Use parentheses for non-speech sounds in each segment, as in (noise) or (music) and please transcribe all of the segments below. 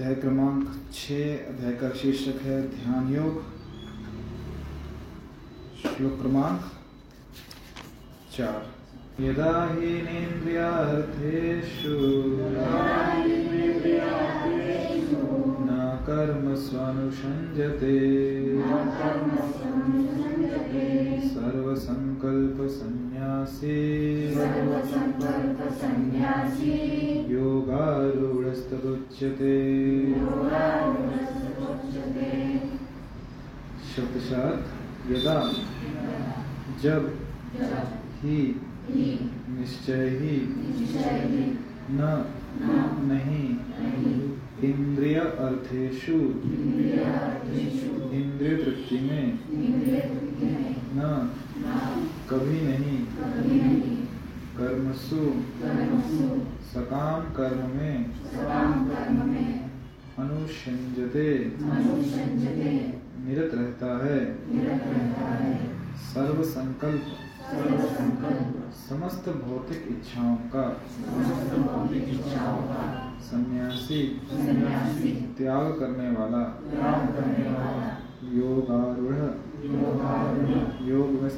अध्याय क्रमांक छः अध्याय का शीर्षक है ध्यान योग। श्लोक क्रमांक चार। यदा हीनेन्द्रियार्थेषु न कर्म कर्मस्वनुषञ्जते सर्वसङ्कल्पसन्न्यासी योगारूढस्तदुच्यते शब्दशात यदा जब ही निश्चय ही न नहीं इंद्रिय अर्थेशु इंद्रिय तृप्ति में न कभी नहीं। कर्मसु। सकाम कर्म। में अनुषंजते निरत रहता है। सर्व संकल्प समस्त भौतिक इच्छाओं का। सन्यासी। त्याग करने वाला। योगारूढ़। योग में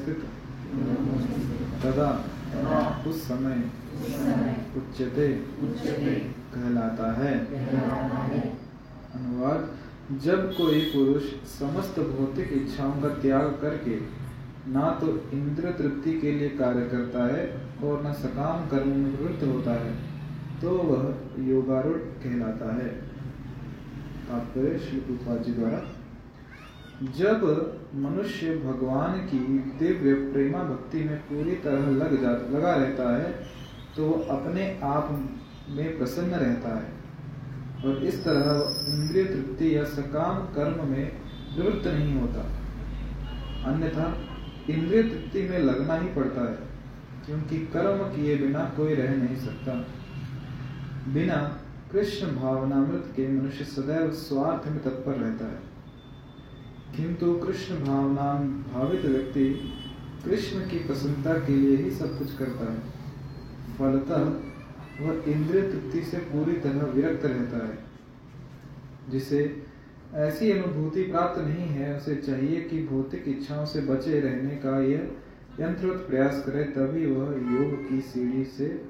तदा उस समय उच्चते कहलाता है। अनुवाद जब कोई पुरुष समस्त भौतिक इच्छाओं का त्याग करके ना तो इंद्र तृप्ति के लिए कार्य करता है और न सकाम कर्म में प्रवृत्त होता है तो वह योगारूढ़ कहलाता है। तात्पर्य श्री द्वारा जब मनुष्य भगवान की दिव्य प्रेमा भक्ति में पूरी तरह लग जा, लगा रहता है तो अपने आप में प्रसन्न रहता है। और इस तरह इंद्रिय तृप्ति या सकाम कर्म में प्रवृत्त नहीं होता। अन्यथा इंद्रिय तृप्ति में लगना ही पड़ता है, क्योंकि कर्म किए बिना कोई रह नहीं सकता। बिना कृष्ण भावनामृत के मनुष्य सदैव स्वार्थ में तत्पर रहता है। किंतु कृष्ण भावना भावित व्यक्ति कृष्ण की प्रसन्नता के लिए ही सब कुछ करता है। फलतः वह इंद्रिय तृप्ति से पूरी तरह विरक्त रहता है। जिसे ऐसी अनुभूति प्राप्त नहीं है, उसे चाहिए कि भौतिक इच्छाओं से बचे रहने का यह यंत्रवत प्रयास करे, तभी वह योग की सीढ़ी से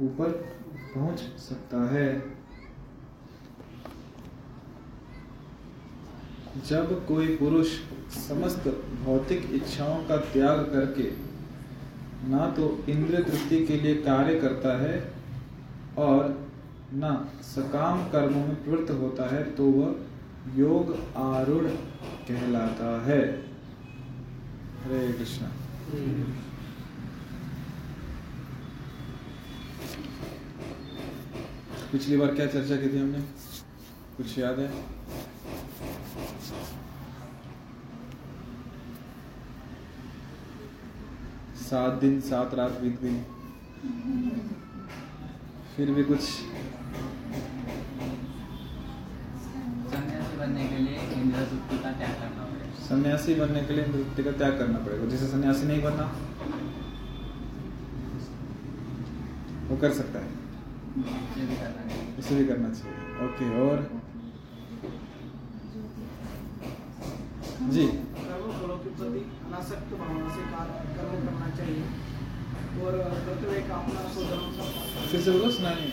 ऊपर पहुँच सकता है। जब कोई पुरुष समस्त भौतिक इच्छाओं का त्याग करके ना तो इंद्र तृप्ति के लिए कार्य करता है और न सकाम कर्मों में प्रवृत्त होता है तो वह योग आरूढ़ कहलाता है। हरे कृष्णा। पिछली बार क्या चर्चा की थी हमने? कुछ याद है? सात दिन सात रात बीत गई। फिर भी कुछ। सन्यासी बनने के लिए इंद्र तृप्ति का त्याग करना पड़ेगा। सन्यासी बनने के लिए नृत्य का त्याग करना पड़ेगा। जिसे सन्यासी नहीं बनना वो कर सकता है। इसे भी करना चाहिए। ओके और? जी। स्वधर्म फिर से बोलो सुनाइए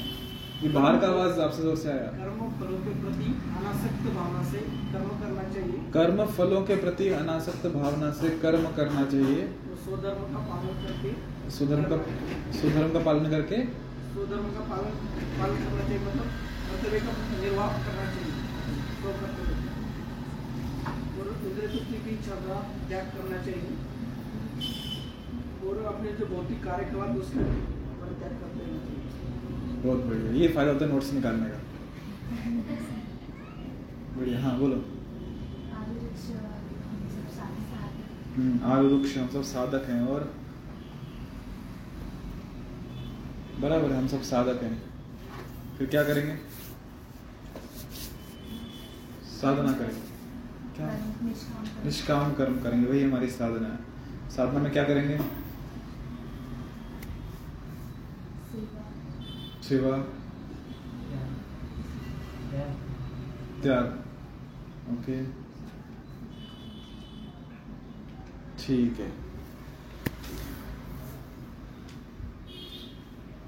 ये बाहर का आवाज़ आपसे ज़ोर से आया। कर्म फलों के प्रति अनासक्त भावना से कर्म करना चाहिए। कर्म फलों के प्रति अनासक्त भावना से कर्म करना चाहिए स्वधर्म का पालन करके सुधर्म का सुधर्म का पालन करके? स्वधर्म का पालन पालन करना चाहिए मतलब कर्तव्य का निर्वाह करना चाहिए। इंद्र की इच्छा का त्याग करना चाहिए। और अपने जो भौतिक कार्यक्रम उसका परित्याग करते रहना चाहिए। बहुत बढ़िया। ये फ़ायदा होता है नोट्स निकालने का। बढ़िया हाँ बोलो। हम्म, आरुरुक्ष हम सब साधक हैं और बराबर हम सब साधक हैं। फिर क्या करेंगे? साधना करेंगे। क्या? निष्काम कर्म करेंगे वही हमारी साधना है। साधना में क्या करेंगे? सेवा। त्याग। ओके। ठीक है।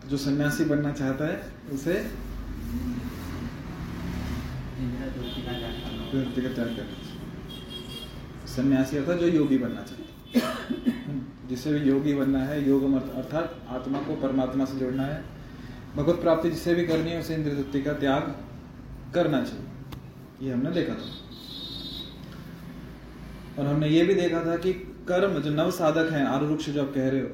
जो सन्यासी बनना चाहता है उसे का त्याग करना होगा प्रवृत्ति का त्याग करना चाहिए सन्यासी अर्थात जो योगी बनना चाहता जिसे भी योगी बनना है, योग अर्थात आत्मा को परमात्मा से जोड़ना है। भगवत प्राप्ति जिसे भी करनी है, उसे इंद्र तृप्ति का त्याग करना चाहिए। ये हमने देखा था। और हमने ये भी देखा था कि कर्म जो नव साधक हैं, आरुरुक्ष जो आप कह रहे हो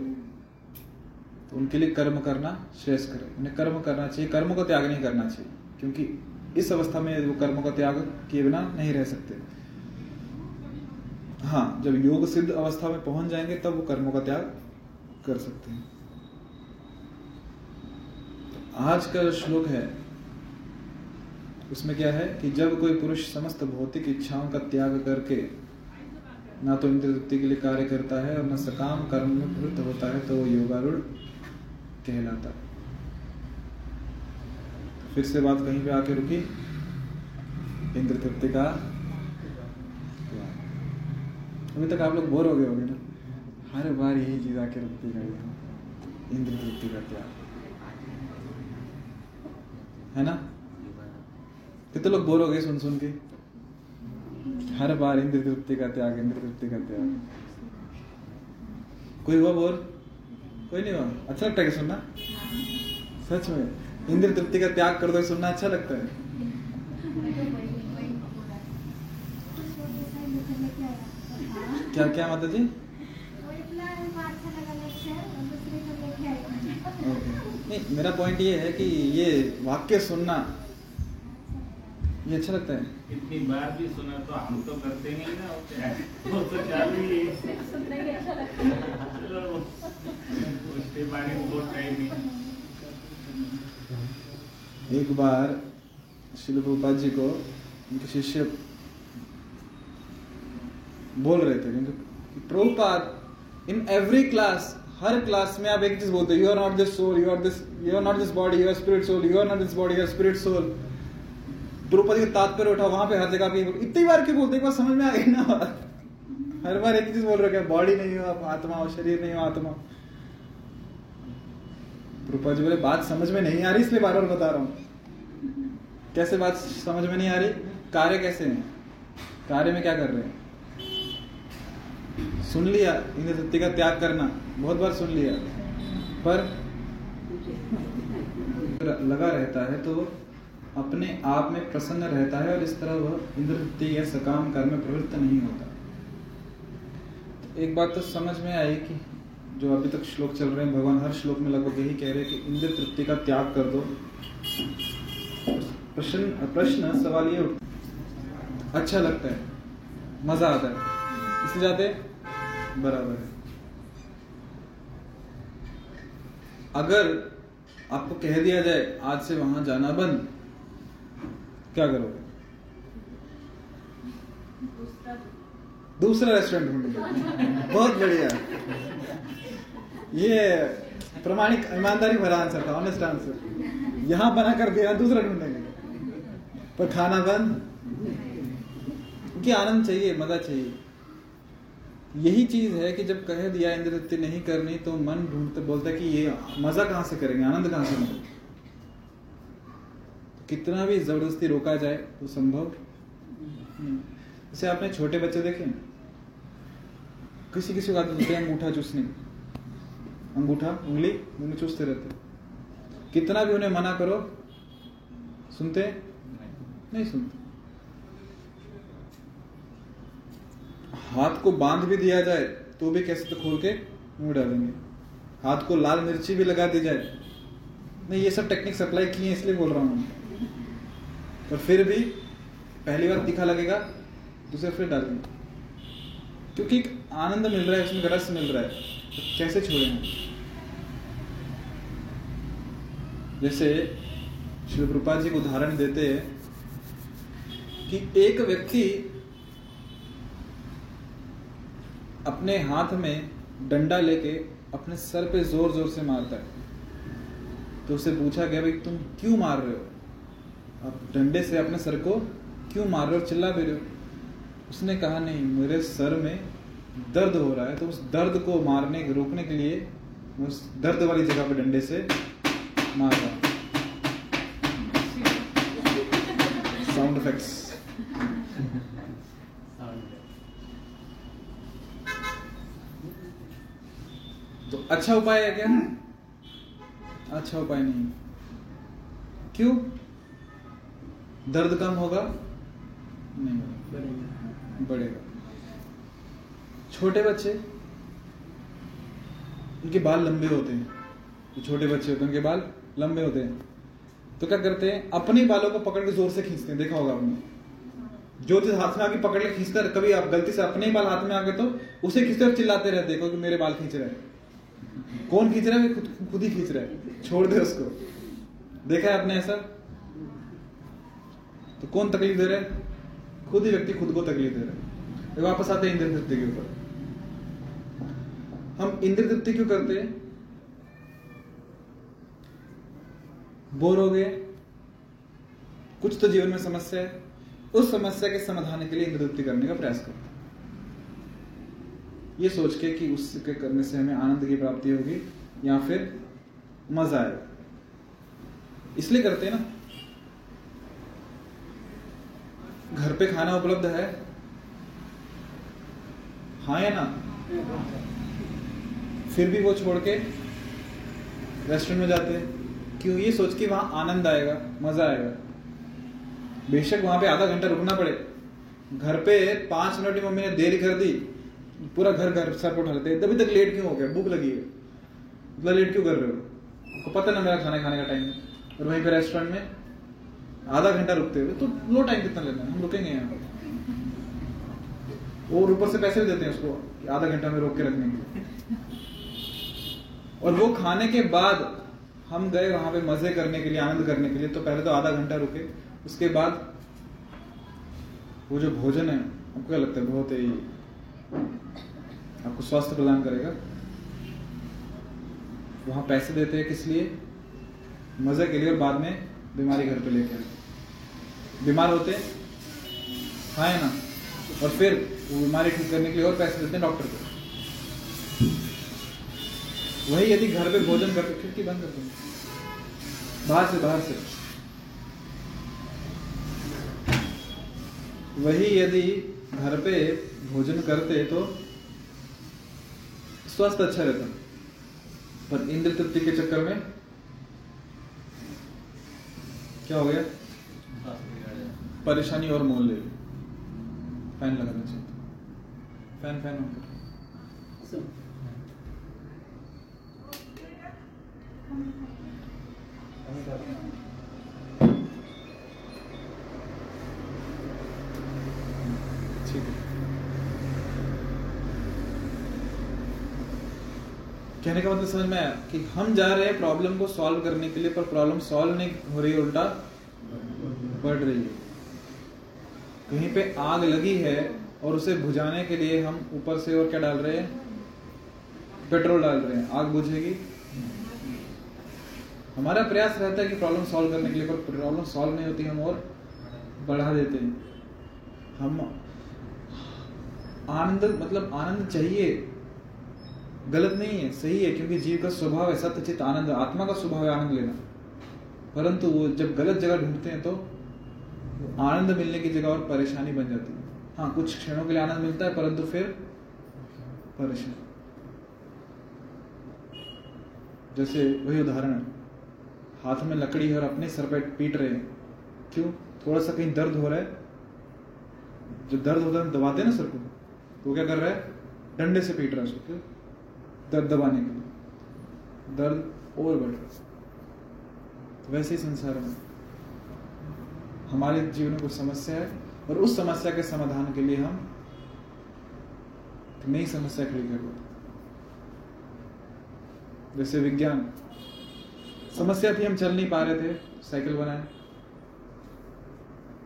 तो उनके लिए कर्म करना श्रेष्ठ करें उन्हें कर्म करना चाहिए, कर्म को त्याग नहीं करना चाहिए, क्योंकि इस अवस्था में वो कर्म का त्याग किए बिना नहीं रह सकते। हाँ जब योग सिद्ध अवस्था में पहुँच जाएँगे, तब वो कर्मों का त्याग कर सकते हैं। आज का श्लोक है, उसमें क्या है कि जब कोई पुरुष समस्त भौतिक इच्छाओं का त्याग करके ना तो इंद्र तृप्ति के लिए कार्य करता है और न सकाम कर्म में प्रवृत्त होता है तो वो योगारूढ़ कहलाता है। फिर से बात कहीं पे आके रुकी? इंद्र तृप्ति का अभी तक आप लोग बोर हो गए होंगे ना? हर बार यही चीज़ आके रुकती है। इंद्र तृप्ति का त्याग। है ना? कितने लोग बोर हो गए सुन सुन के? हर बार इंद्र तृप्ति का त्याग, इंद्र तृप्ति का त्याग। कोई हुआ बोर? कोई नहीं हुआ? अच्छा लगता है सुनना? सच में। इंद्र तृप्ति का त्याग कर दो, सुनना अच्छा लगता है। क्या क्या माता जी? नहीं मेरा पॉइंट ये है कि ये वाक्य सुनना ये अच्छा लगता है। इतनी बार भी सुना तो हम तो करते नहीं ना वो क्या है? तो चालू ही। है। उसके बारे में बहुत टाइम नहीं एक बार शिल जी को उनके शिष्य बोल रहे थे, क्योंकि प्रभुपाद इन एवरी क्लास हर क्लास में आप एक चीज़ बोलते you are not this soul you are this you are not this body you are spirit soul you are not this body you are spirit soul Draupadi का तात्पर्य उठा, वहाँ पे हर जगह पे इतनी बार क्यों बोलते एक बार समझ में आ गई ना हर बार एक चीज़ बोल रहे हो बॉडी नहीं हो, आप आत्मा हो, शरीर नहीं हो, आत्मा। रूपा जी बोले, बात समझ में नहीं आ रही, इसलिए बार बार बता रहा हूँ। कैसे बात समझ में नहीं आ रही? कार्य कैसे है? कार्य में क्या कर रहे हैं? सुन लिया इंद्र सत्य का त्याग करना। बहुत बार सुन लिया। पर लगा रहता है तो अपने आप में प्रसन्न रहता है और इस तरह वह इंद्र सत्य या सकाम कर्म में प्रवृत्त नहीं होता। एक बात तो समझ में आई कि जो अभी तक श्लोक चल रहे हैं, भगवान हर श्लोक में लगभग यही कह रहे हैं कि इंद्र तृप्ति का त्याग कर दो। प्रश्न प्रश्न, सवाल ये अच्छा लगता है। मज़ा आता है। इसलिए जाते बराबर है। अगर आपको कह दिया जाए आज से वहाँ जाना बंद क्या करोगे? दूसरा रेस्टोरेंट ढूंढोगे बहुत बढ़िया। ये प्रमाणिक ईमानदारी भरा आंसर था ऑनेस्ट आंसर यहाँ बना कर दिया दूसरा ढूंढेंगे। पर खाना बंद। क्योंकि आनंद चाहिए मज़ा चाहिए। यही चीज़ है कि जब कह दिया इंद्रवृत्ति नहीं करनी तो मन ढूंढते, बोलता कि ये मज़ा कहाँ से करेंगे, आनंद कहाँ से मिलेगा? तो कितना भी ज़बरदस्ती रोका जाए तो संभव जैसे आपने छोटे बच्चे देखे किसी किसी को आदत होती है, अंगूठा चूसने। अंगूठा, उंगली में चूसते रहते कितना भी उन्हें मना करो, सुनते नहीं सुनते। हाथ को बाँध भी दिया जाए तो भी कैसे तो खोल के मुँह डालेंगे। हाथ को लाल मिर्ची भी लगा दी जाए। नहीं, ये सब टेक्निक्स अप्लाई किए हैं, इसलिए बोल रहा हूँ। और फिर भी पहली बार तीखा लगेगा, दूसरे फिर डालेंगे क्योंकि एक आनंद मिल रहा है, उसमें रस मिल रहा है। तो कैसे छोड़ेंगे जैसे श्री प्रभुपाद जी को उदाहरण देते हैं कि एक व्यक्ति अपने हाथ में डंडा लेके अपने सर पे ज़ोर ज़ोर से मारता है। तो उसे पूछा गया भाई तुम क्यों मार रहे हो? अब डंडे से अपने सर को क्यों मार रहे हो? चिल्ला भी रहे हो? उसने कहा नहीं मेरे सर में दर्द हो रहा है तो उस दर्द को मारने रोकने के लिए मैं उस दर्द वाली जगह पे डंडे से मार रहा हूँ। साउंड इफेक्ट्स तो अच्छा उपाय है क्या? अच्छा उपाय नहीं। क्यों? दर्द कम होगा? नहीं होगा। बढ़ेगा। छोटे बच्चे उनके बाल लंबे होते हैं। छोटे बच्चे होते हैं उनके बाल लंबे होते हैं। तो क्या करते हैं? अपने बालों को पकड़ के ज़ोर से खींचते हैं। देखा होगा आपने। जो चीज़ हाथ में आके पकड़ के खींचता कभी आप गलती से अपने ही बाल हाथ में आ गए तो उसे खींचते और चिल्लाते रहते क्योंकि मेरे बाल खींच रहे हैं। कौन खींच रहा है? खुद ही खींच रहा है। छोड़ दे उसको। देखा है आपने ऐसा? तो कौन तकलीफ़ दे रहा है? खुद ही व्यक्ति खुद को तकलीफ़ दे रहा है। वापस आते हैं इंद्र तृप्ति के ऊपर। हम इंद्र तृप्ति क्यों करते हैं? बोर हो गए। कुछ तो जीवन में समस्या है। उस समस्या के समाधान के लिए इंद्र तृप्ति करने का प्रयास करते हैं। ये सोच के कि उसके करने से हमें आनंद की प्राप्ति होगी, या फिर मज़ा आएगा इसलिए करते हैं ना। घर पे खाना उपलब्ध है। हाँ या ना? फिर भी वो छोड़ के रेस्टोरेंट में जाते हैं। क्यों? ये सोच के वहाँ आनंद आएगा, मज़ा आएगा। बेशक वहाँ पे आधा घंटा रुकना पड़े। घर पे पाँच मिनट मम्मी ने देरी कर दी पूरा घर घर सर पर उठा तभी तक लेट क्यों हो गया? भूख लगी है। इतना लेट क्यों कर रहे हो? आपको पता ना मेरा खाना खाने का टाइम है और वहीं पे रेस्टोरेंट में आधा घंटा रुकते हुए तो लो टाइम कितना लेना है? हम रुकेंगे यहाँ और ऊपर से पैसे भी देते हैं उसको आधा घंटा में रोक के रखने के और वो खाने के बाद हम गए वहाँ पे मज़े करने के लिए, आनंद करने के लिए तो पहले तो आधा घंटा रुके। उसके बाद वो जो भोजन है, आपको क्या लगता है? बहुत ही आपको स्वास्थ्य प्रदान करेगा। वहाँ पैसे देते हैं किस लिए? मज़े के लिए और बाद में बीमारी घर पे लेके आए बीमार होते हैं खाए ना, और फिर वो बीमारी ठीक करने के लिए और पैसे देते हैं डॉक्टर को। वही यदि घर पे भोजन करते, खिड़की बंद कर बाहर से बाहर से। वही यदि घर पे भोजन करते तो स्वास्थ्य अच्छा रहता। पर इंद्र तृप्ति के चक्कर में क्या हो गया? परेशानी और मोल ले फ़ैन लगाना चाहिए। फ़ैन फ़ैन ऑन करो। ठीक है। कहने का मतलब समझ में आया कि हम जा रहे हैं प्रॉब्लम को सॉल्व करने के लिए, पर प्रॉब्लम सॉल्व नहीं हो रही, उल्टा बढ़ रही है। कहीं पे आग लगी है और उसे बुझाने के लिए हम ऊपर से और क्या डाल रहे हैं? पेट्रोल डाल रहे हैं। आग बुझेगी? हमारा प्रयास रहता है कि प्रॉब्लम सॉल्व करने के लिए, पर प्रॉब्लम सॉल्व नहीं होती, हम और बढ़ा देते हैं। हम आनंद मतलब आनंद चाहिए। गलत नहीं है, सही है, क्योंकि जीव का स्वभाव है सत्यचित आनंद, आत्मा का स्वभाव है आनंद लेना। परंतु वो जब गलत जगह ढूंढते हैं तो आनंद मिलने की जगह और परेशानी बन जाती है। हाँ कुछ क्षणों के लिए आनंद मिलता है, परंतु फिर परेशानी। जैसे वही उदाहरण हाथ में लकड़ी है और अपने सर पे पीट रहे हैं। क्यों? थोड़ा सा कहीं दर्द हो रहा है। जो दर्द होता है दबाते हैं ना सर को। वो क्या कर रहा है? डंडे से पीट रहा है उसको दर्द दबाने के लिए। दर्द और बढ़ रहा है। तो वैसे ही संसार में। हमारे जीवन में कुछ समस्या है, और उस समस्या के समाधान के लिए हम नई समस्या खड़ी कर जैसे विज्ञान। समस्या थी, हम चल नहीं पा रहे थे, साइकिल बनाए।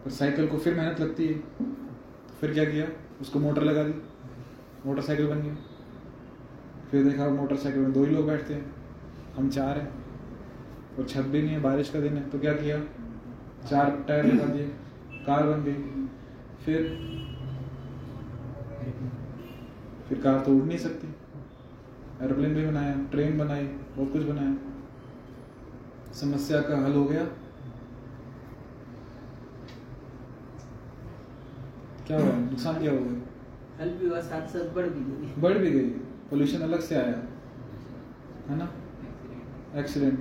पर साइकिल को फिर मेहनत लगती है। तो फिर क्या किया? उसको मोटर लगा दी। मोटरसाइकिल बन गई। फिर देखा मोटरसाइकिल में दो ही लोग बैठते हैं। हम चार हैं। और छत भी नहीं है, बारिश का दिन है। तो क्या किया? चार टायर लगा दिए। कार बन गई। फिर फिर कार तो उड़ नहीं सकती। एरोप्लेन भी बनाया, ट्रेन बनाई, बहुत कुछ बनाया। समस्या का हल हो गया। क्या हुआ? नुकसान क्या हुआ? हल भी हुआ साथ साथ बढ़ भी गई बढ़ भी गई। पोल्यूशन अलग से आया। है ना? एक्सीडेंट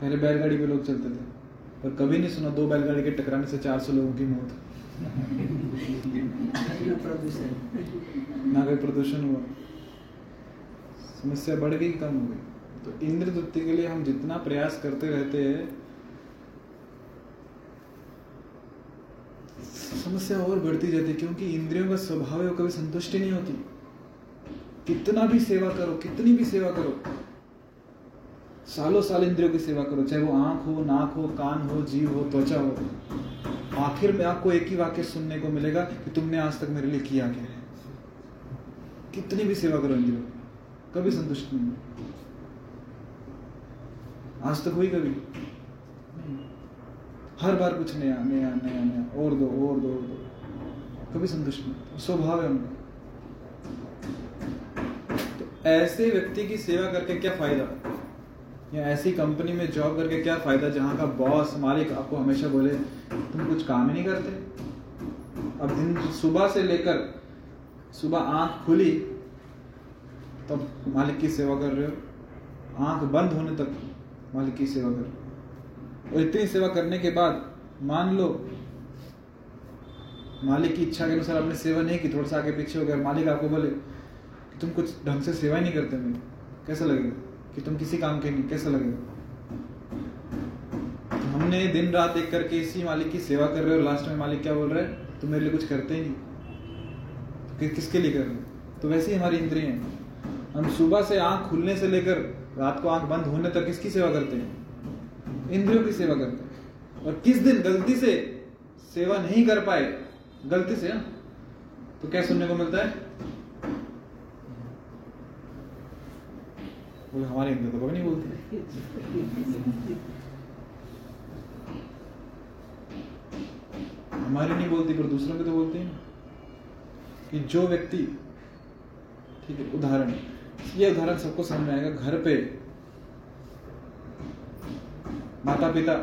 पहले बैलगाड़ी पे लोग चलते थे। पर कभी नहीं सुना दो बैलगाड़ी के टकराने से 400 लोगों की मौत। ना ना कोई प्रदूषण हुआ। समस्या बढ़ गई कम हो गई। तो इंद्र तृप्ति के लिए हम जितना प्रयास करते रहते हैं समस्या और बढ़ती जाती है, क्योंकि इंद्रियों का स्वभाव है कभी संतुष्टि नहीं होती। कितना भी सेवा करो, कितनी भी सेवा करो, सालों साल इंद्रियों की सेवा करो, चाहे वो आँख हो, नाक हो, कान हो, जीव हो, त्वचा हो, आखिर में आपको एक ही वाक्य सुनने को मिलेगा कि तुमने आज तक मेरे लिए किया क्या है। कितनी भी सेवा करो इंद्रियों कभी संतुष्ट नहीं आज तक हुई कभी। हर बार कुछ नया नया नया नया, और दो और दो और दो। कभी संतुष्ट नहीं स्वभाव है उनका। तो ऐसे व्यक्ति की सेवा करके क्या फ़ायदा? या ऐसी कंपनी में जॉब करके क्या फ़ायदा जहाँ का बॉस, मालिक आपको हमेशा बोले, तुम कुछ काम ही नहीं करते। अब दिन सुबह से लेकर सुबह आँख खुली, तब तो मालिक की सेवा कर रहे हो। आँख बंद होने तक मालिक की सेवा कर रहे हो। और इतनी सेवा करने के बाद मान लो मालिक की इच्छा के अनुसार आपने सेवा नहीं की थोड़ा सा आगे पीछे हो गया मालिक आपको बोले कि तुम कुछ ढंग से सेवा ही नहीं करते मेरी। कैसा लगेगा कि तुम किसी काम के नहीं? कैसा लगेगा? तो हमने दिन रात एक करके इसी मालिक की सेवा कर रहे हो लास्ट में मालिक क्या बोल रहे हैं? तुम मेरे लिए कुछ करते ही नहीं। तो कि, किसके लिए कर रहे हो? तो वैसे ही हमारी इंद्रिय हम सुबह से आँख खुलने से लेकर रात को आँख बंद होने तक किसकी सेवा करते हैं? इंद्रियों की सेवा करते हैं। और किस दिन गलती से सेवा नहीं कर पाए गलती से हाँ, तो क्या सुनने को मिलता है? बोले हमारे इंद्र तो कभी नहीं बोलते। हमारी नहीं बोलती पर दूसरों की तो बोलते है। ना कि जो व्यक्ति ठीक है उदाहरण ये उदाहरण सबको समझ में आएगा घर पे माता पिता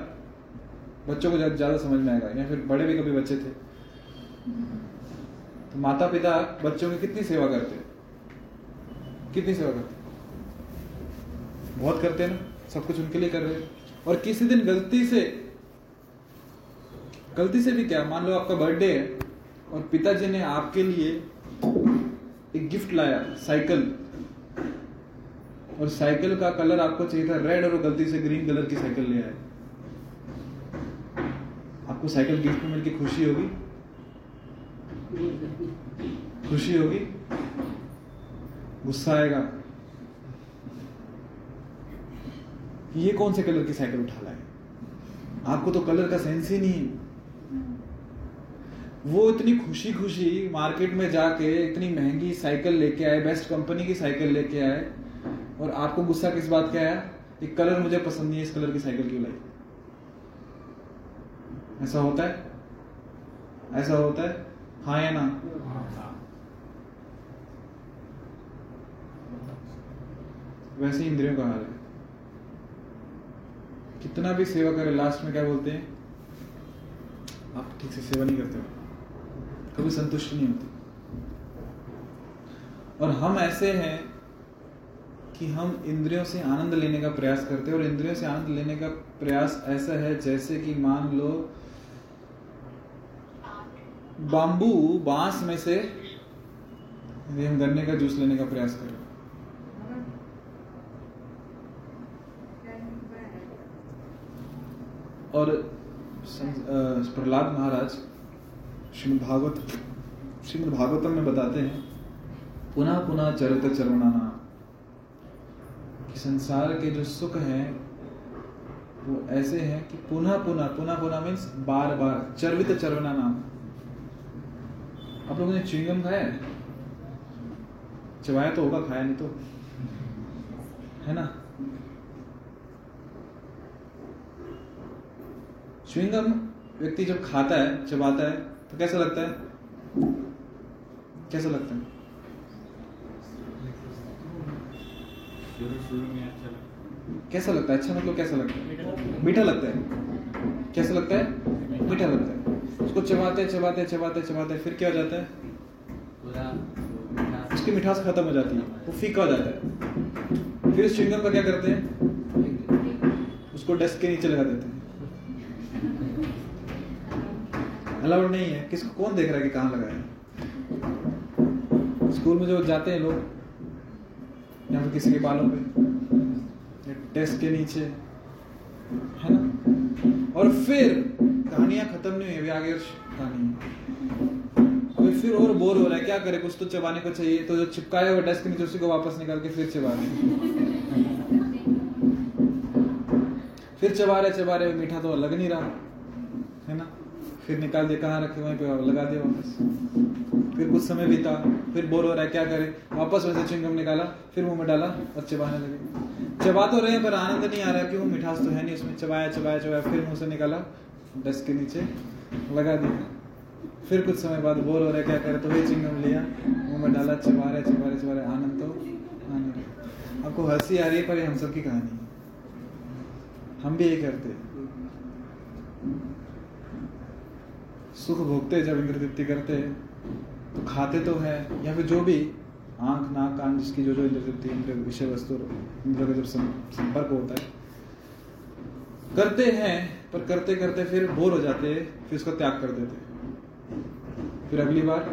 बच्चों को ज़्यादा समझ में आएगा, या फिर बड़े भी कभी बच्चे थे। तो माता पिता बच्चों की कितनी सेवा करते कितनी सेवा करते बहुत करते हैं ना, सब कुछ उनके लिए कर रहे हैं। और किसी दिन गलती से गलती से भी क्या, मान लो आपका बर्थडे है, और पिताजी ने आपके लिए एक गिफ्ट लाया, साइकिल। और साइकिल का कलर आपको चाहिए था रेड और गलती से ग्रीन कलर की साइकिल ले आए। आपको साइकिल गिफ्ट में मिलकर खुशी होगी? खुशी होगी? गुस्सा आएगा। ये कौन से कलर की साइकिल उठा लाए? आपको तो कलर का सेंस ही नहीं वो इतनी खुशी खुशी मार्केट में जाके इतनी महँगी साइकिल लेके आए बेस्ट कंपनी की साइकिल लेके आए और आपको गुस्सा किस बात का आया? कि कलर मुझे पसंद नहीं है, इस कलर की साइकिल क्यों लाई? ऐसा होता है? ऐसा होता है? हाँ या ना? वैसे इंद्रियों का हाल है। कितना भी सेवा करे लास्ट में क्या बोलते हैं, आप ठीक से सेवा नहीं करते कभी संतुष्ट नहीं होती। और हम ऐसे हैं कि हम इंद्रियों से आनंद लेने का प्रयास करते हैं और इंद्रियों से आनंद लेने का प्रयास ऐसा है जैसे कि मान लो बांबू बाँस में से हम गन्ने का जूस लेने का प्रयास करें। और प्रहलाद महाराज श्रीमद भागवत, श्रीमद भागवतम में बताते हैं, पुनः पुनः चरित चरवणाना कि संसार के जो सुख हैं, वो ऐसे हैं कि पुनः पुनः पुनः पुनः मीन्स बार बार, चर्वित चरवना नाम। आप लोगों ने च्युइंगम खाया है? चबाया तो होगा, खाया नहीं तो। है ना? च्युइंगम व्यक्ति जब खाता है, चबाता है तो कैसा लगता है? कैसा लगता है शुरू शुरू में अच्छा लगता कैसा लगता है? अच्छा मतलब कैसा लगता है? मीठा लगता है। कैसा लगता है? मीठा। लगता है। उसको चबाते चबाते चबाते चबाते फिर क्या हो जाता है? उसकी मिठास खत्म हो जाती है। वो फीका हो जाता है। फिर उस च्युइंगम का क्या करते हैं? उसको डेस्क के नीचे लगा देते हैं। अलाउड नहीं है। किसको कौन देख रहा है कि कहाँ लगाया स्कूल में जो जाते हैं लोग या फिर किसी के बालों पे। डेस्क के नीचे। है ना? और फिर कहानियाँ खत्म नहीं हुई, अभी आगे कहानी अभी फिर और बोर हो रहा है। क्या करे? कुछ तो चबाने को चाहिए। तो जो चिपकाया हुआ डेस्क के नीचे, उसी को वापस निकाल के फिर चबा रहे फिर चबा रहे चबा रहे, मीठा तो लग नहीं रहा। फिर निकाल दिया, कहाँ रखे वहीं पे लगा दिया वापस। फिर कुछ समय बीता, फिर बोर हो रहा है, क्या करे? वापस वैसे चिंगम निकाला, फिर मुँह में डाला और चबाने लगे। चबा तो रहे, पर आनंद नहीं आ रहा क्यों मिठास तो है नहीं उसमें। चबाया चबाया चबाया, फिर मुँह से निकाला डेस्क के नीचे लगा दिया। फिर कुछ समय बाद बोर हो रहा है, क्या करे? तो वही चिंगम लिया, मुँह में डाला, चबा रहे चबा रहे चबा रहे आनंद तो आ नहीं आपको हँसी आ रही है, पर हम सब की कहानी हम भी यही करते सुख भोगते जब इंद्र तृप्ति करते हैं तो खाते तो है, या फिर जो भी आँख, नाक, कान, जिसकी जो जो इंद्र तृप्ति इंद्र विषय वस्तु, इंद्र का जब संपर्क होता है, करते हैं, पर करते करते फिर बोर हो जाते हैं, फिर उसका त्याग कर देते फिर अगली बार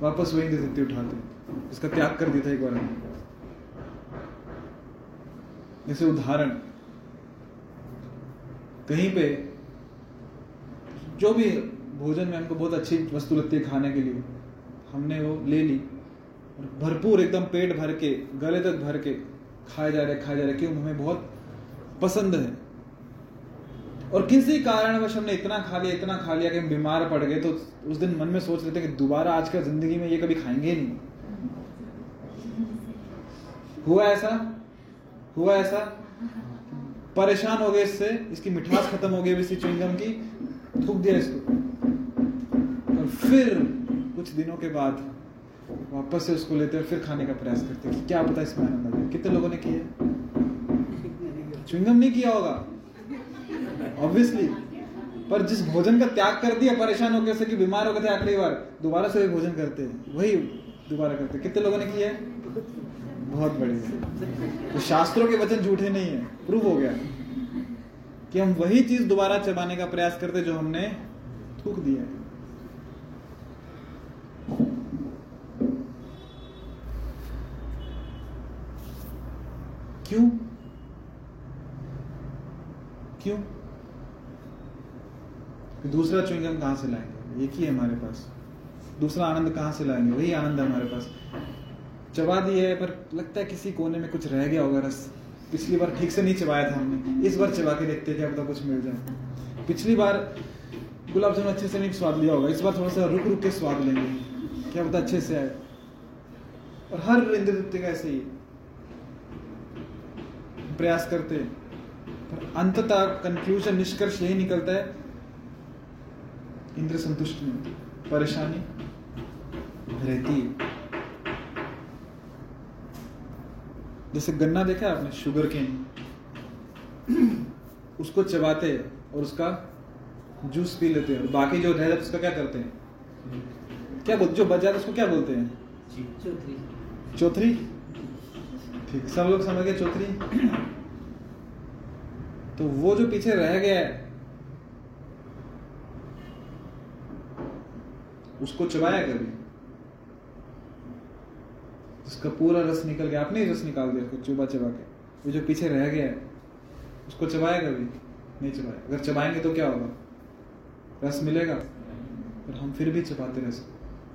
वापस वही इंद्र तृप्ति उठाते इसका त्याग कर था एक बार जैसे उदाहरण, कहीं पे जो भी भोजन में हमको बहुत अच्छी वस्तु लगती है खाने के लिए, हमने वो ले ली और भरपूर एकदम पेट भर के, गले तक भर के खाए जा रहे, खाए जा रहे क्यों हमें बहुत पसंद है। और किसी कारणवश हमने इतना खा लिया, इतना खा लिया कि हम बीमार पड़ गए तो उस दिन मन में सोच लेते हैं कि दोबारा आज का ज़िंदगी में ये कभी खाएँगे नहीं। हुआ ऐसा? हुआ ऐसा? परेशान हो गए इससे, इसकी मिठास खत्म हो गई इसी च्युइंगम की। थूक दिया इसको। और फिर कुछ दिनों के बाद वापस से उसको लेते और फिर खाने का प्रयास करते कि क्या पता इसमें आनंद आ जाए। कितने लोगों ने किया? च्युइंगम नहीं किया होगा। ऑब्वियसली पर जिस भोजन का त्याग कर दिया परेशान होकर से कि बीमार हो गए थे आखिरी बार, दोबारा से भोजन करते हैं। वही दोबारा करते कितने लोगों ने किया? है बहुत बढ़िया तो शास्त्रों के वचन झूठे नहीं है। प्रूव हो गया। कि हम वही चीज़ दोबारा चबाने का प्रयास करते जो हमने थूक दिया है। क्यों? क्यों? दूसरा च्युइंगम कहाँ से लाएँगे? एक ही है हमारे पास। दूसरा आनंद कहाँ से लाएँगे? वही आनंद है हमारे पास। चबा दिए है, पर लगता है किसी कोने में कुछ रह गया होगा, रस। पिछली बार ठीक से नहीं चबाया था हमने। इस बार चबा के देखते हैं क्या पता कुछ मिल जाए। पिछली बार गुलाब जामुन अच्छे से नहीं स्वाद लिया होगा। इस बार थोड़ा सा रुक रुक के स्वाद लेंगे। क्या पता अच्छे से आए। और हर इंद्र तृप्ति का ऐसे ही। प्रयास करते पर अंततः कंक्लूजन निष्कर्ष यही निकलता है, इंद्र संतुष्ट नहीं, परेशानी रहती है। जैसे गन्ना देखा आपने शुगर केन उसको चबाते हैं और उसका जूस पी लेते हैं। और बाकी जो रह उसका क्या करते हैं? क्या बोलते जो बच जाता है उसको क्या बोलते हैं? चौथरी ठीक सब लोग समझ गए चौथरी तो वो जो पीछे रह गया है उसको चबाया कभी? उसका पूरा रस निकल गया, आपने ही रस निकाल दिया उसको चुबा चबा के। वो जो पीछे रह गया है, उसको चबाएगा भी? नहीं चबाया अगर चबाएँगे तो क्या होगा? रस मिलेगा? पर हम फिर भी चबाते रस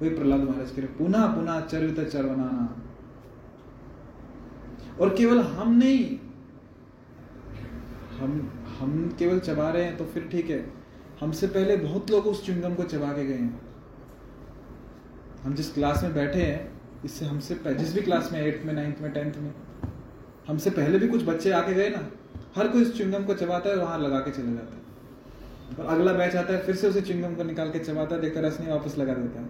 वही प्रहलाद महाराज कह रहे, पुनः पुनः चरित चरवनाना और केवल हम नहीं, हम हम केवल चबा रहे हैं तो फिर ठीक है। हमसे पहले बहुत लोग उस च्युइंगम को चबा के गए हैं। हम जिस क्लास में बैठे हैं इससे हमसे जिस भी क्लास में एट्थ में नाइन्थ में टेंथ में, हमसे पहले भी कुछ बच्चे आके गए ना, हर कोई इस च्युइंगम को चबाता है वहाँ लगा के चले जाता है। और अगला बैच आता है, फिर से उसे चिंगम को निकाल के चबाता है देखकर रस नहीं, वापस लगा देता है।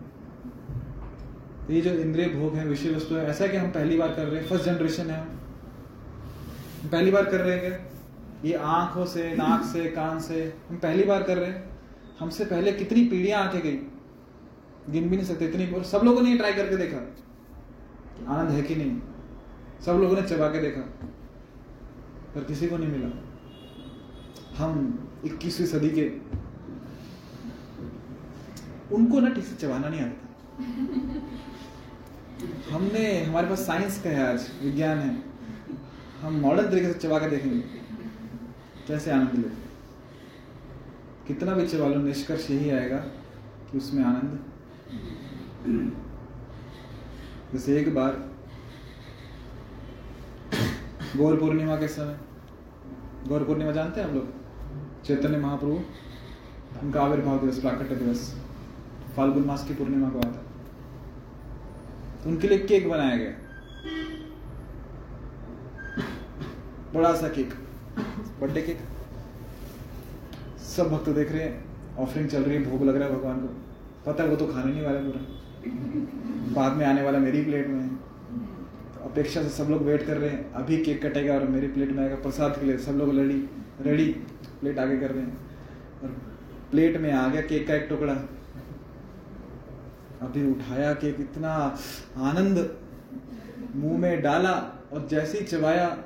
तो ये जो इंद्रिय भोग है, विषय वस्तु है, ऐसा है कि हम पहली बार कर रहे हैं फ़र्स्ट जनरेशन है हम। पहली बार कर रहे हैं ये आँखों से, नाक से, कान से, हम पहली बार कर रहे हैं। हमसे पहले कितनी पीढ़ियाँ आके गई? गिन भी नहीं सकते, इतनी और सब लोगों ने ट्राई करके देखा। आनंद है कि नहीं? सब लोगों ने चबा के देखा पर किसी को नहीं मिला। हम 21वीं सदी के उनको ना ठीक से चबाना नहीं आता (laughs) हमने हमारे पास साइंस का है आज विज्ञान है। हम मॉडर्न तरीके से चबा के देखेंगे कैसे आनंद लेते कितना भी चबा लो निष्कर्ष यही आएगा कि उसमें आनंद जैसे एक बार गौर पूर्णिमा के समय, गौर पूर्णिमा जानते हैं हम लोग? चैतन्य महाप्रभु, उनका आविर्भाव दिवस, प्राकट्य दिवस, फाल्गुन मास की पूर्णिमा को आता तो उनके लिए केक बनाया गया। बड़ा सा केक, बर्थडे केक। सब भक्त देख रहे हैं, ऑफरिंग चल रही है भोग लग रहा है भगवान को। पता है वो तो खाने नहीं वाला पूरा। बाद में आने वाला मेरी प्लेट में। तो अपेक्षा से सब लोग वेट कर रहे हैं। अभी केक कटेगा और मेरी प्लेट में आएगा प्रसाद के लिए। सब लोग रेडी रेडी प्लेट आगे कर रहे हैं। और प्लेट में आ गया केक का एक टुकड़ा। अभी उठाया केक इतना आनंद मुँह में डाला और जैसे ही चबाया,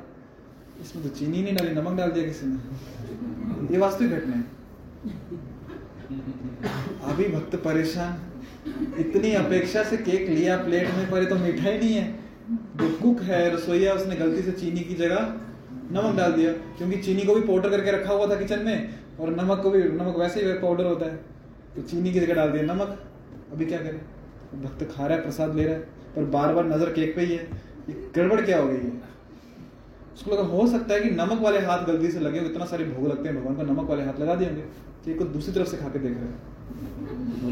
इसमें तो चीनी नहीं डाली, नमक डाल दिया किसी ने। ये वास्तविक घटना है। अभी भक्त परेशान। इतनी अपेक्षा से केक लिया, प्लेट में पर ये तो मीठा ही। नहीं है जो कुक है रसोईया उसने गलती से चीनी की जगह नमक डाल दिया। क्योंकि चीनी को भी पाउडर करके रखा हुआ था किचन में, और नमक को भी, नमक वैसे ही पाउडर होता है। तो चीनी की जगह डाल दिया नमक। अभी क्या करे? भक्त खा रहा है, प्रसाद ले रहा है, पर बार बार नज़र केक पे ही है। ये गड़बड़ क्या हो गई है? उसको लगा हो सकता है कि नमक वाले हाथ गलती से लगे इतना सारे भोग लगते हैं, भगवान को नमक वाले हाथ लगा दिए होंगे तो ये को दूसरी तरफ़ से खा के देख रहे हैं।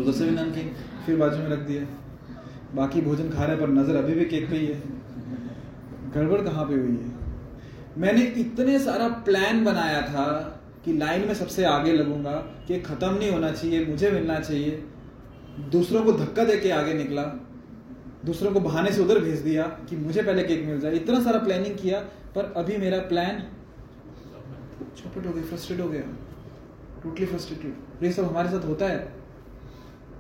उसे भी नमकीन फिर बाजू में रख दिया बाकी भोजन खा रहे पर नज़र अभी भी केक पे ही है। गड़बड़ कहाँ पे हुई है? मैंने इतने सारा प्लान बनाया था कि लाइन में सबसे आगे लगूँगा कि खत्म नहीं होना चाहिए, मुझे मिलना चाहिए। दूसरों को धक्का दे के आगे निकला। दूसरों को बहाने से उधर भेज दिया कि मुझे पहले केक मिल जाए। इतना सारा प्लानिंग किया, पर अभी मेरा प्लान चौपट हो गया फ्रस्ट्रेट हो गया। टोटली फ्रस्ट्रेटेड ये सब हमारे साथ होता है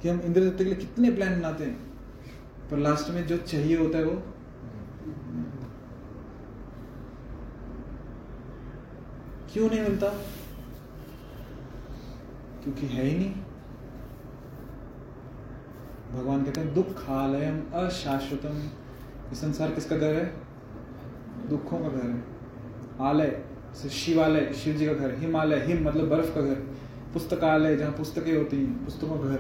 कि हम इंद्र देवता के लिए कितने प्लान बनाते हैं। पर लास्ट में जो चाहिए होता है वो। क्यों नहीं मिलता? क्योंकि है ही नहीं। भगवान कहते हैं, दुखालयम अशाश्वतम। ये संसार किसका घर है? दुखों का घर है। आलय शिवालय, शिव जी का घर, हिमालय, हिम मतलब बर्फ़ का घर। पुस्तकालय जहाँ पुस्तकें होती हैं, पुस्तकों घर।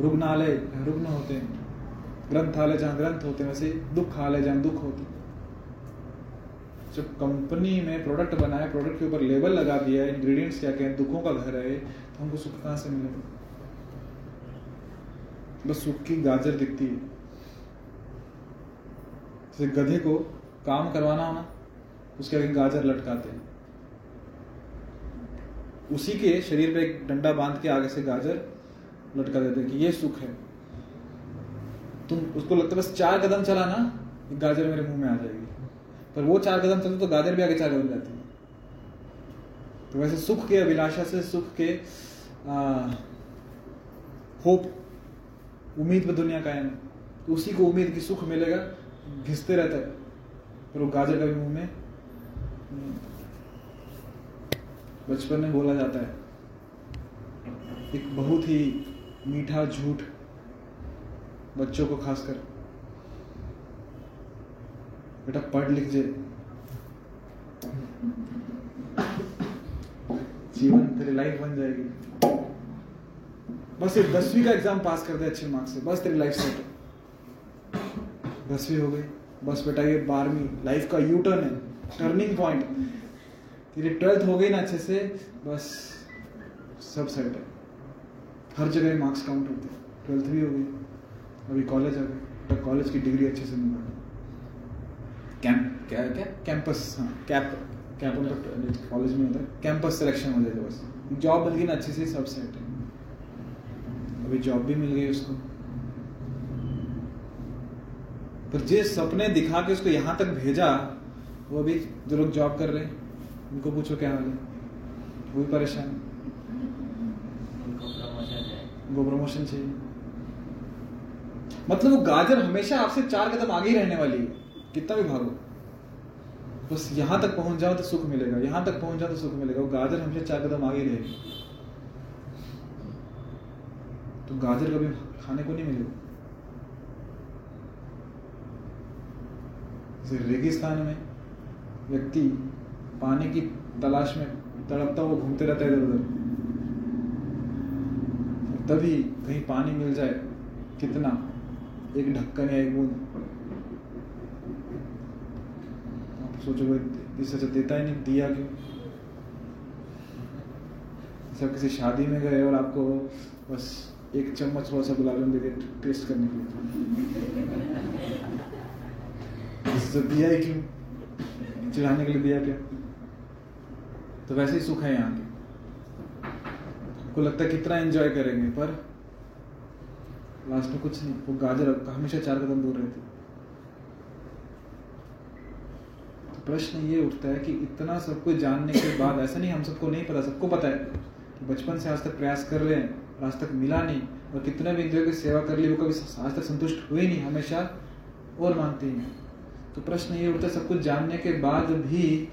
रुग्णालय, जहाँ रुग्ण होते हैं। ग्रंथालय जहाँ ग्रंथ होते हैं, वैसे दुखालय जहाँ दुख होते हैं। जब कंपनी में प्रोडक्ट बनाया, प्रोडक्ट के ऊपर लेबल लगा दिया इंग्रेडिएंट्स क्या क्या दुखों का घर है तो हमको सुख कहाँ से मिलेगा? बस सुख की गाजर दिखती है। जैसे गधे को काम करवाना होना उसके आगे गाजर लटकाते हैं। उसी के शरीर पे एक डंडा बाँध के आगे से गाजर लटका देते हैं कि ये सुख है। तुम उसको लगता है बस चार कदम चला ना गाजर मेरे मुँह में आ जाएगी। पर वो चार कदम चलते तो गाजर भी आगे चार कदम जाती है। तो वैसे सुख के अभिलाषा से सुख के आ, होप उम्मीद पे दुनिया कायम है। तो उसी को उम्मीद की सुख मिलेगा घिसते रहता है। पर वो गाजर का मुँह में बचपन में बोला जाता है। एक बहुत ही मीठा, झूठ बच्चों को खासकर। बेटा, पढ़ लिख जे। जीवन तेरी लाइफ बन जाएगी। बस ये दसवीं का एग्ज़ाम पास कर दे अच्छे मार्क्स से। बस तेरी लाइफ सेट दसवीं हो गई। बस बेटा, ये बारहवीं। लाइफ का यू टर्न है। टर्निंग पॉइंट तेरी ट्वेल्थ हो गई ना अच्छे से बस सब सेट है। हर जगह मार्क्स काउंट होते हैं। ट्वेल्थ भी हो गई अभी कॉलेज आ गए तो कॉलेज की डिग्री अच्छे से मिल रही कैंप क्या क्या? कैंपस हाँ। कैप कैंपस कॉलेज में होता है। कैंपस सिलेक्शन हो जाएगा बस। जॉब मिल गई ना अच्छी से सब सेट है। अभी जॉब भी मिल गई उसको। पर जिस सपने दिखा के उसको यहाँ तक भेजा वो अभी जो लोग जॉब कर रहे हैं उनको पूछो क्या हाल है? वो भी परेशान? उनको प्रमोशन चाहिए। मतलब वो गाजर हमेशा आपसे चार कदम आगे ही रहने वाली है। कितना भी भागो। बस यहाँ तक पहुँच जाओ तो सुख मिलेगा। यहाँ तक पहुँच जाओ तो सुख मिलेगा। वो गाजर हमेशा चार कदम आगे रहेगी। तो गाजर कभी खाने को नहीं मिलेगा। रेगिस्तान में व्यक्ति पानी की तलाश में तड़पता हुआ घूमते रहता है इधर उधर। तभी कहीं पानी मिल जाए, कितना? एक ढक्कन या एक बूंद। आप सोचो भाई इससे देता ही नहीं, दिया क्यों? सब किसी शादी में गए और आपको बस एक चम्मच थोड़ा सा गुलाब जामुन दे के टेस्ट करने के लिए। (laughs) दिया ही क्यों? चिढ़ाने के लिए दिया क्या? तो वैसे ही सुख है यहाँ के। को लगता है कितना एंजॉय करेंगे, पर लास्ट में कुछ नहीं, वो गाजर हमेशा चार कदम दूर रहती तो प्रश्न ये उठता है कि इतना सब कुछ जानने के बाद, ऐसा नहीं हम सबको नहीं पता, सबको पता है कि बचपन से आज तक प्रयास कर रहे हैं आज तक मिला नहीं, और कितने भी इंद्रियों की सेवा कर ली, वो कभी आज तक संतुष्ट हुए नहीं, हमेशा और मानते हैं। तो प्रश्न ये उठता है, सब कुछ जानने के बाद भी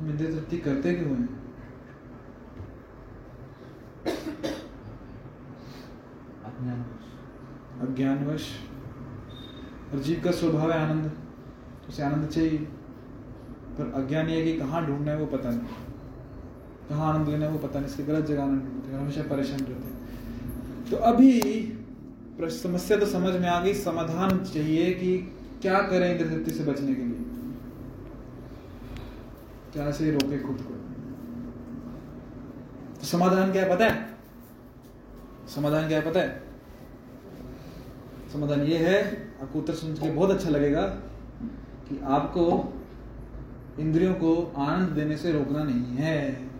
हम इंद्रिय तृप्ति करते क्यों हैं? अज्ञानवश। और जीव का स्वभाव है आनंद। उसे आनंद चाहिए। पर अज्ञान ये है कि कहाँ ढूंढना है वो पता नहीं। कहाँ आनंद लेना है वो पता नहीं। इसकी गलत जगह आनंद ढूंढते हैं। हमेशा परेशान रहते हैं। तो अभी समस्या तो समझ में आ गई। समाधान चाहिए कि क्या करें इंद्र तृप्ति से बचने के लिए? क्या से रोके खुद को। तो समाधान क्या है पता है? समाधान क्या है पता है? समाधान ये है, आपको उत्तर सुन के बहुत अच्छा लगेगा कि आपको इंद्रियों को आनंद देने से रोकना नहीं है।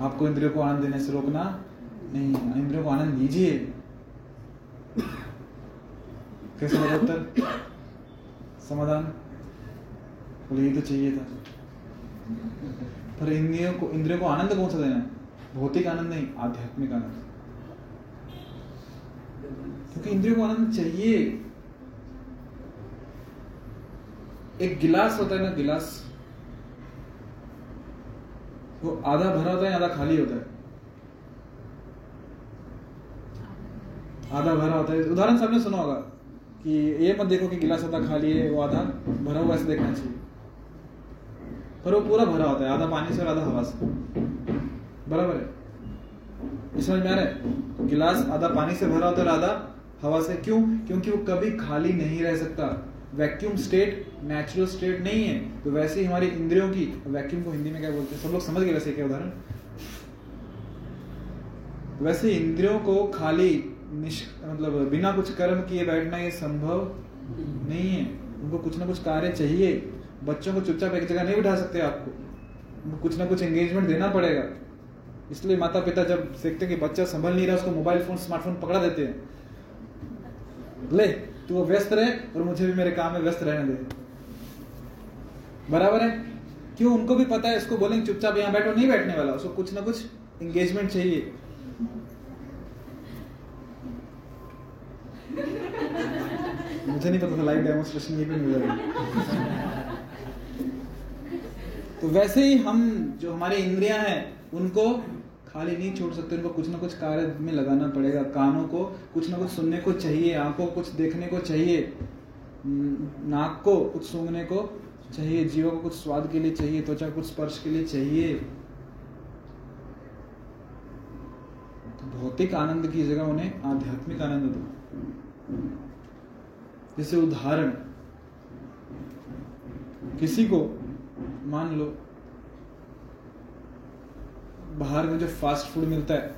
आपको इंद्रियों को आनंद देने से रोकना नहीं है। इंद्रियों को आनंद दीजिए। कैसे उत्तर। समाधान? बोले ये तो चाहिए था। पर इंद्रियों को इंद्रियों को आनंद कौन सा देना भौतिक आनंद नहीं, आध्यात्मिक आनंद। क्योंकि इंद्रियों को आनंद चाहिए। एक गिलास होता है ना, गिलास। वो आधा भरा होता है आधा खाली होता है? आधा भरा होता है। उदाहरण सबने सुना होगा कि ये मत देखो कि गिलास आधा खाली है, वो आधा भरा हुआ ऐसे देखना चाहिए। पर वो पूरा भरा होता है, आधा पानी से और आधा हवा से। बराबर है? समझ में आ रहा है? तो गिलास आधा पानी से भरा होता है और आधा हवा से। क्यों? क्योंकि वो कभी खाली नहीं रह सकता। वैक्यूम स्टेट नेचुरल स्टेट नहीं है। तो वैसे ही हमारी इंद्रियों की वैक्यूम को हिंदी में क्या बोलते हैं? सब लोग समझ गए वैसे क्या उदाहरण? वैसे इंद्रियों को खाली मतलब बिना कुछ कर्म किए बैठना ये संभव नहीं है। उनको कुछ ना कुछ कार्य चाहिए। बच्चों को चुपचाप एक जगह नहीं बिठा सकते आपको। कुछ ना कुछ एंगेजमेंट देना पड़ेगा। इसलिए माता पिता जब देखते हैं कि बच्चा संभल नहीं रहा, उसको मोबाइल फ़ोन स्मार्टफ़ोन पकड़ा देते हैं। ले, तू वो व्यस्त रहे और मुझे भी मेरे काम में व्यस्त रहने दे। बराबर है? क्यों? उनको भी पता है, इसको बोलेंगे, चुपचाप यहाँ बैठो, नहीं बैठने वाला। उसको कुछ ना कुछ एंगेजमेंट चाहिए। (laughs) मुझे नहीं पता था लाइव डेमोन्स्ट्रेशन ये भी मिल जाएगा तो वैसे ही हम जो हमारी इंद्रियाँ हैं, उनको खाली नहीं छोड़ सकते, उनको कुछ ना कुछ कार्य में लगाना पड़ेगा। कानों को कुछ ना कुछ सुनने को चाहिए, आँखों को कुछ देखने को चाहिए नाक को कुछ सूंघने को चाहिए, जीवों को कुछ स्वाद के लिए चाहिए, त्वचा कुछ स्पर्श के लिए चाहिए। तो भौतिक आनंद की जगह उन्हें आध्यात्मिक आनंद दो। जैसे उदाहरण, किसी को मान लो, बाहर में जो फास्ट फ़ूड मिलता है,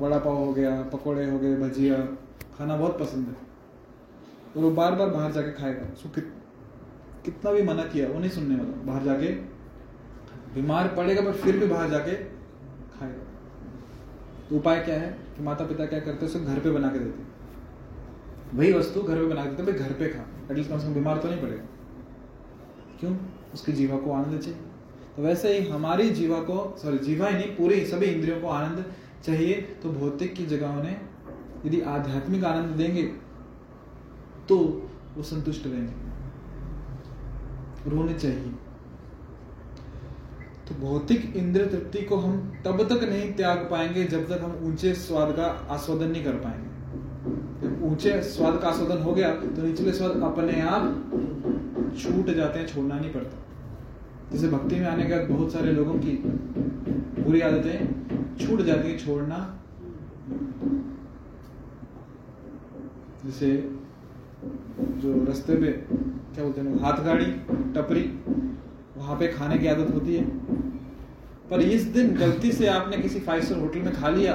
वड़ा पाव हो गया, पकोड़े हो गए, भजिया, खाना बहुत पसंद है। और वो बार बार बाहर जाके खाएगा। उसको कित- कितना भी मना किया, वो नहीं सुनने वाला। बाहर जाके, बीमार पड़ेगा, पर फिर भी बाहर जाके खाएगा। तो उपाय क्या है कि माता पिता क्या करते हैं? उसे घर पे बना के देते। वही वस्तु घर पे बना के देते भाई घर पे खा। एटलीस्ट कम से कम बीमार तो नहीं पड़ेगा। क्यों? उसकी जीवा को आनंद चाहिए। तो वैसे ही हमारी जीवा को सॉरी जीवा ही नहीं, पूरी सभी इंद्रियों को आनंद चाहिए। तो भौतिक की जगह उन्हें यदि आध्यात्मिक आनंद देंगे तो वो संतुष्ट रहेंगे। रोने चाहिए। तो भौतिक इंद्र तृप्ति को हम तब तक नहीं त्याग पाएँगे जब तक हम ऊँचे स्वाद का आस्वादन नहीं कर पाएँगे। ऊँचे स्वाद का आस्वादन हो गया तो निचले स्वाद अपने आप छूट जाते हैं, छोड़ना नहीं पड़ता। जैसे भक्ति में आने के बाद बहुत सारे लोगों की बुरी आदतें छूट जाती है, छोड़ना। जैसे जो रास्ते पे, क्या बोलते हैं, हाथ गाड़ी, टपरी, वहाँ पे खाने की आदत होती है। पर इस दिन गलती से आपने किसी फाइव स्टार होटल में खा लिया,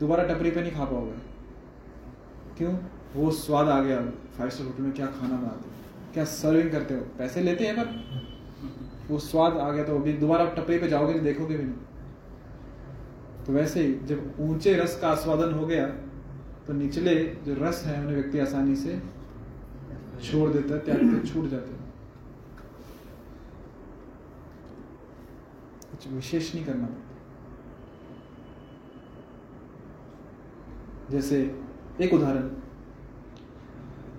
दोबारा टपरी पे नहीं खा पाओगे। क्यों? वो स्वाद आ गया। फाइव स्टार होटल में क्या खाना बनाते हो? क्या सर्विंग करते हो? पैसे लेते हैं पर? वो स्वाद आ गया तो अभी दोबारा आप पे जाओगे तो देखोगे भी नहीं। तो वैसे ही जब ऊँचे रस का आस्वादन हो गया तो निचले जो रस है उन्हें व्यक्ति आसानी से छोड़ देता है, त्याग के छूट जाते कुछ विशेष नहीं करना पड़ता। जैसे एक उदाहरण।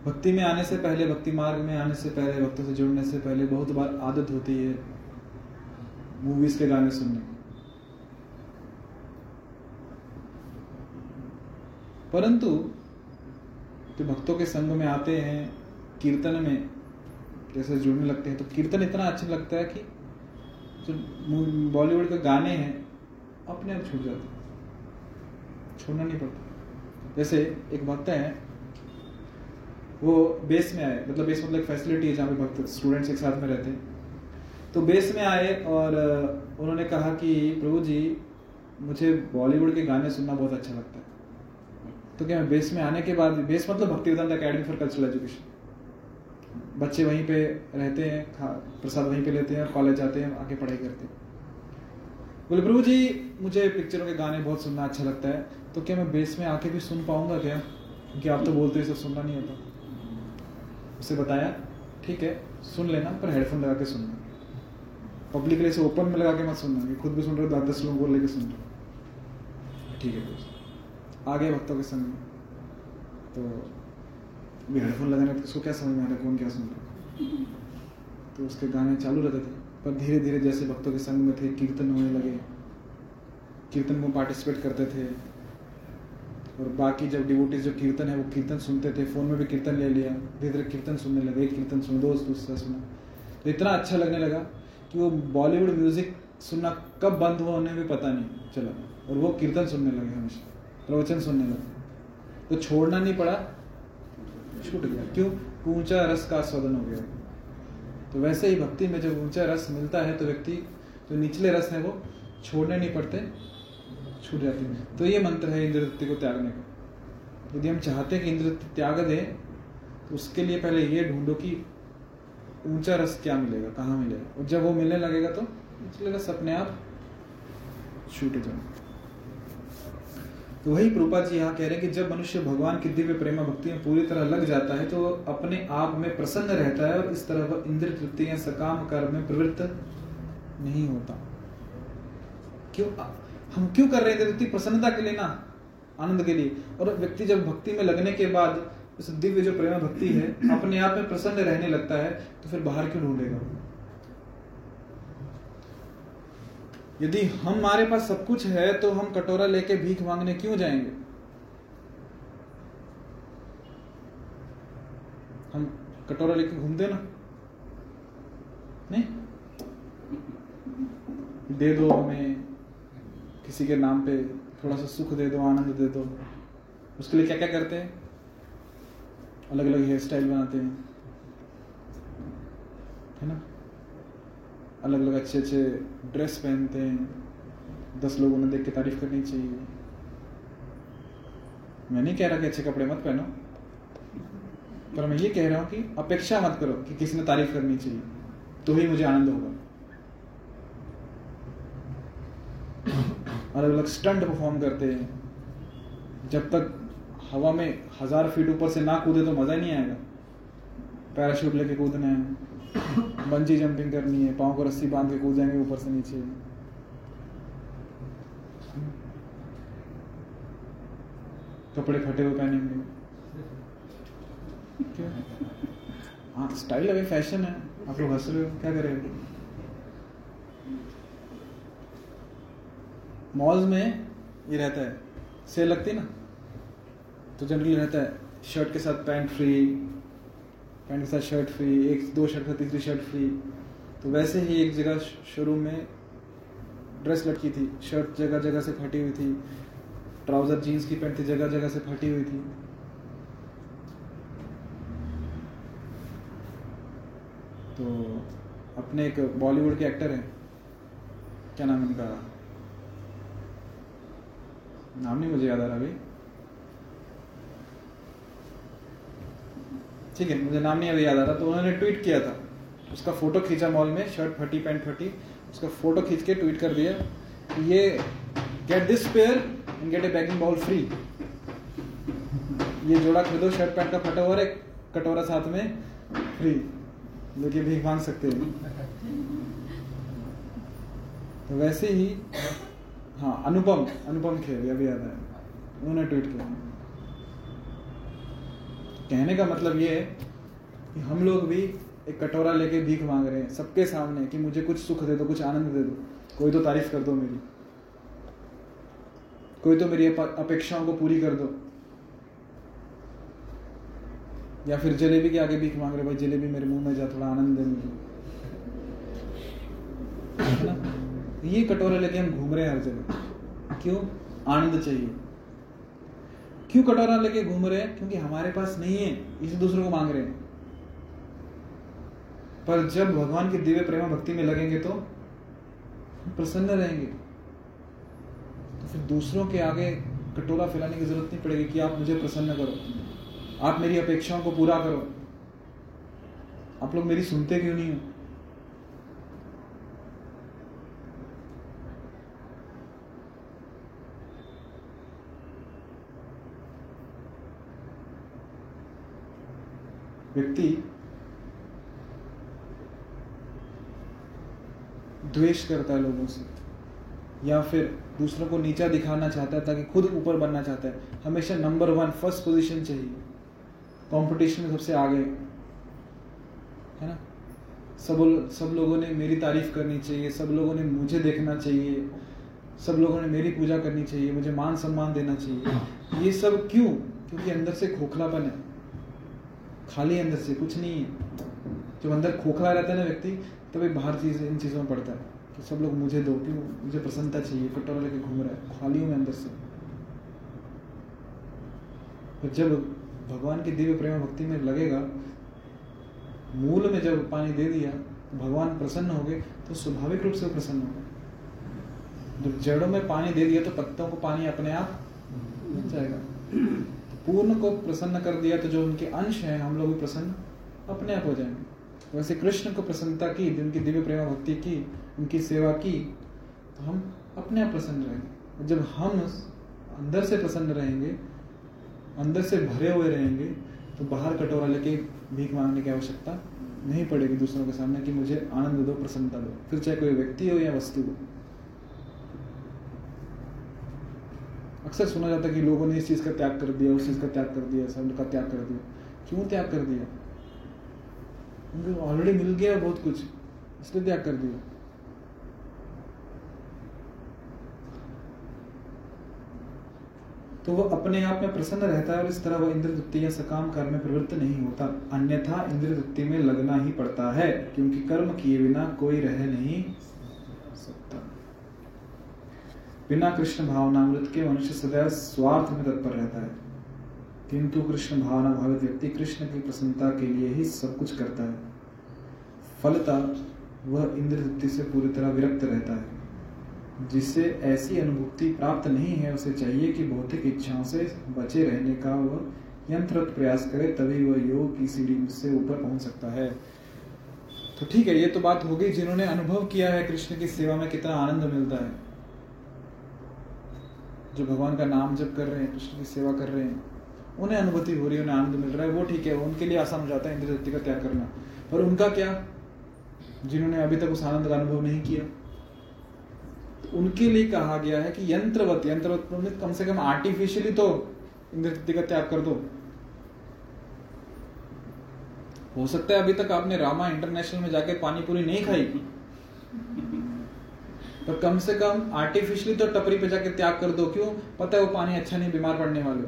भक्ति में आने से पहले, भक्ति मार्ग में आने से पहले, भक्तों से जुड़ने से पहले बहुत बार आदत होती है मूवीज़ के गाने सुनने। परंतु जो भक्तों के संग में आते हैं, कीर्तन में जैसे जुड़ने लगते हैं तो कीर्तन इतना अच्छा लगता है कि जो बॉलीवुड के गाने हैं, अपने आप छूट जाते छोड़ना नहीं पड़ता जैसे एक भक्त है वो बेस में आए मतलब बेस मतलब फैसिलिटी है जहाँ पे भक्त स्टूडेंट्स एक साथ में रहते हैं। तो बेस में आए और उन्होंने कहा कि, प्रभु जी, मुझे बॉलीवुड के गाने सुनना बहुत अच्छा लगता है। तो क्या बेस में आने के बाद बेस मतलब Bhakti Vedanta academy for cultural education बच्चे वहीं पे रहते हैं प्रसाद वहीं पे लेते हैं और कॉलेज जाते हैं आके पढ़ाई करते हैं। बोले, प्रभु जी, मुझे पिक्चरों के गाने बहुत सुनना अच्छा लगता है। तो क्या मैं बेस में आके भी सुन पाऊँगा क्या? क्योंकि आप तो बोलते हो सब सुनना नहीं होता। उसे बताया, ठीक है, सुन लेना, पर हेडफोन लगा के सुनना पब्लिक ऐसे ओपन में लगा के मत सुनना खुद भी सुन रहे हो दस दस लोग बोल लेके सुन रहे हो। ठीक है तो आगे भक्तों के संग। तो अभी हेडफोन लगाने तो उसको क्या समझ में आ रहा कौन क्या सुन रहा तो उसके गाने चालू रहते थे, पर धीरे धीरे जैसे भक्तों के संग में थे, कीर्तन होने लगे। कीर्तन में पार्टिसिपेट करते थे। और बाकी जब डिवोटीज जो कीर्तन है, वो कीर्तन सुनते थे, फ़ोन में भी कीर्तन ले लिया। धीरे धीरे कीर्तन सुनने लगे, एक कीर्तन सुन, दो दूसरा सुना तो इतना अच्छा लगने लगा कि वो बॉलीवुड म्यूज़िक सुनना कब बंद हुआ उन्हें भी पता नहीं चला। और वो कीर्तन सुनने लगे हमेशा, प्रवचन सुनने लगे। तो छोड़ना नहीं पड़ा। छूट गया। क्यों? ऊँचा रस का आस्वादन हो गया। तो वैसे ही भक्ति में जब ऊँचा रस मिलता है तो व्यक्ति, जो निचले रस है वो छोड़ने नहीं पड़ते। छूट जाते हैं। तो ये मंत्र है इंद्र इंद्रवृत्ति को त्यागने का। यदि हम चाहते हैं कि इंद्र इंद्रवृत्ति त्याग दें तो उसके लिए पहले ये ढूंढो कि ऊँचा रस क्या मिलेगा, कहाँ मिलेगा। और जब वो मिलने लगेगा तो निचले रस अपने आप छूट जाएँगे तो वही प्रभुपाद जी यहाँ कह रहे हैं कि जब मनुष्य भगवान की दिव्य प्रेमा भक्ति में पूरी तरह लग जाता है तो अपने आप में प्रसन्न रहता है और इस तरह वह इंद्र तृप्ति या सकाम कर्म में प्रवृत्त नहीं होता। क्यों? हम क्यों कर रहे थे? तृप्ति प्रसन्नता के लिए ना, आनंद के लिए। और व्यक्ति जब भक्ति में लगने के बाद, इस दिव्य जो प्रेमा भक्ति है, अपने आप में प्रसन्न रहने लगता है तो फिर बाहर क्यों ढूंढेगा? यदि हमारे पास सब कुछ है तो हम कटोरा लेके भीख मांगने क्यों जाएँगे? हम कटोरा लेके घूमते ना? नहीं? दे दो हमें। किसी के नाम पे थोड़ा सा सुख दे दो, आनंद दे दो। उसके लिए क्या क्या करते हैं? अलग अलग हेयर स्टाइल बनाते हैं। है ना? अलग अलग अच्छे अच्छे ड्रेस पहनते हैं। दस लोगों ने देख के तारीफ़ करनी चाहिए। मैं नहीं कह रहा कि अच्छे कपड़े मत पहनो। पर मैं ये कह रहा हूँ कि अपेक्षा मत करो कि किसी ने तारीफ़ करनी चाहिए। तो ही मुझे आनंद होगा। अलग अलग स्टंट परफॉर्म करते हैं। जब तक हवा में हज़ार फीट ऊपर से ना कूदे तो मज़ा नहीं आएगा। पैराशूट लेके कूदना है। बंजी जंपिंग करनी है। पाँव को रस्सी बाँध के कूद जाएँगे ऊपर से नीचे। कपड़े फटे हुए पहनेंगे। हाँ स्टाइल अभी फ़ैशन है। आप लोग हंस रहे हो? क्या करेंगे मॉल्स में ये रहता है सेल लगती है ना? तो जनरली रहता है शर्ट के साथ पैंट फ्री पैंट के साथ शर्ट फ्री एक, दो शर्ट के साथ तीसरी शर्ट फ्री तो वैसे ही एक जगह शोरूम में ड्रेस लटकी थी शर्ट जगह जगह से फटी हुई थी ट्राउज़र जीन्स की पैंट थी, जगह जगह से फटी हुई थी। तो अपने एक बॉलीवुड के एक्टर हैं, क्या नाम है उनका नाम नहीं मुझे याद आ रहा अभी। ठीक है, मुझे नाम नहीं अभी याद आ रहा तो उन्होंने ट्वीट किया था। उसका फ़ोटो खींचा मॉल में शर्ट फटी पैंट फटी। उसका फ़ोटो खींच के ट्वीट कर दिया ये get this pair and get a begging bowl free ये जोड़ा खरीदो शर्ट पैंट का फटा हुआ और एक कटोरा साथ में फ्री लेके भीख मांग सकते हैं। तो वैसे ही हाँ अनुपम अनुपम खेर अभी याद आया उन्होंने ट्वीट किया। कहने का मतलब ये है कि हम लोग भी एक कटोरा लेके भीख मांग रहे हैं, सबके सामने, कि मुझे कुछ सुख दे दो, कुछ आनंद दे दो। कोई तो तारीफ़ कर दो मेरी। कोई तो मेरी अपेक्षाओं को पूरी कर दो। या फिर जलेबी के आगे भीख मांग रहे भाई जलेबी मेरे मुँह में जा, थोड़ा आनंद दे मुझे। ये कटोरा लेके हम घूम रहे हैं हर जगह। क्यों? आनंद चाहिए। क्यों कटोरा लेके घूम रहे हैं? क्योंकि हमारे पास नहीं है, इसे दूसरों को मांग रहे हैं। पर जब भगवान की दिव्य प्रेम भक्ति में लगेंगे तो प्रसन्न रहेंगे। तो फिर दूसरों के आगे कटोरा फैलाने की ज़रूरत नहीं पड़ेगी कि आप मुझे प्रसन्न करो। आप मेरी अपेक्षाओं को पूरा करो। आप लोग मेरी सुनते क्यों नहीं हो? व्यक्ति द्वेष करता है लोगों से, या फिर दूसरों को नीचा दिखाना चाहता है ताकि खुद ऊपर बनना चाहता है। हमेशा नंबर वन फ़र्स्ट पोजीशन चाहिए। कंपटीशन में सबसे आगे। है ना? सब सब लोगों ने मेरी तारीफ़ करनी चाहिए, सब लोगों ने मुझे देखना चाहिए, सब लोगों ने मेरी पूजा करनी चाहिए, मुझे मान सम्मान देना चाहिए। ये सब क्यों? क्योंकि अंदर से खोखलापन है। खाली अंदर से, कुछ नहीं है। जब अंदर खोखला रहता है ना व्यक्ति, तभी बाहर चीज़, इन चीज़ों में पड़ता है। कि सब लोग मुझे दो, क्यों? मुझे प्रसन्नता चाहिए कटोरा लेके घूम रहा है, खाली हूँ मैं अंदर से। फिर जब भगवान की दिव्य प्रेम भक्ति में लगेगा, मूल में जब पानी दे दिया तो भगवान प्रसन्न हो गए तो स्वाभाविक रूप से प्रसन्न हो गए जब जड़ों में पानी दे दिया तो पत्तों को पानी अपने आप मिल जाएगा। पूर्ण को प्रसन्न कर दिया तो जो उनके अंश हैं, हम लोग भी प्रसन्न अपने आप हो जाएँगे। वैसे कृष्ण को प्रसन्नता की उनकी दिव्य प्रेम भक्ति की, उनकी सेवा की तो हम अपने आप प्रसन्न रहेंगे। जब हम अंदर से प्रसन्न रहेंगे, अंदर से भरे हुए रहेंगे तो बाहर कटोरा लेके भीख मांगने की आवश्यकता नहीं पड़ेगी दूसरों के सामने कि मुझे आनंद दो, प्रसन्नता दो। फिर चाहे कोई व्यक्ति हो या वस्तु हो। अक्सर सुना जाता है कि लोगों ने इस चीज़ का त्याग कर दिया, उस चीज़ का त्याग कर दिया सब का त्याग कर दिया। क्यों त्याग कर दिया? उनको ऑलरेडी मिल गया बहुत कुछ, इसलिए त्याग कर दिया। तो वो अपने आप में प्रसन्न रहता है और इस तरह वह इंद्र तृप्ति या सकाम कर्म में प्रवृत्त नहीं होता। अन्यथा इंद्र तृप्ति में लगना ही पड़ता है, क्योंकि कर्म किए बिना कोई रह नहीं बिना कृष्ण भावनामृत के मनुष्य सदैव स्वार्थ में तत्पर रहता है। किंतु कृष्ण भावना भावित व्यक्ति कृष्ण की प्रसन्नता के लिए ही सब कुछ करता है। फलता वह इंद्र तृप्ति से पूरी तरह विरक्त रहता है। जिससे ऐसी अनुभूति प्राप्त नहीं है, उसे चाहिए कि भौतिक इच्छाओं से बचे रहने का वह यंत्र प्रयास करे, तभी वह योग की सीढ़ी से ऊपर पहुँच सकता है। तो ठीक है, ये तो बात होगी। जिन्होंने अनुभव किया है कृष्ण की सेवा में कितना आनंद मिलता है। जो भगवान का नाम जप कर रहे हैं कृष्ण की सेवा कर रहे हैं, उन्हें अनुभूति हो रही है, उन्हें आनंद मिल रहा है, वो ठीक है, उनके लिए आसान हो जाता है इंद्र शक्ति का त्याग करना। पर उनका क्या? जिन्होंने अभी तक उस आनंद का अनुभव नहीं किया तो उनके लिए कहा गया है कि यंत्रवत यंत्रवत कम से कम आर्टिफिशियली तो इंद्र शक्ति का त्याग कर दो। हो सकता है अभी तक आपने रामा इंटरनेशनल में जाके पानी पूरी नहीं खाई। पर कम से कम आर्टिफिशियली तो टपरी पे जाके त्याग कर दो क्यों? पता है वो पानी अच्छा नहीं बीमार पड़ने वाले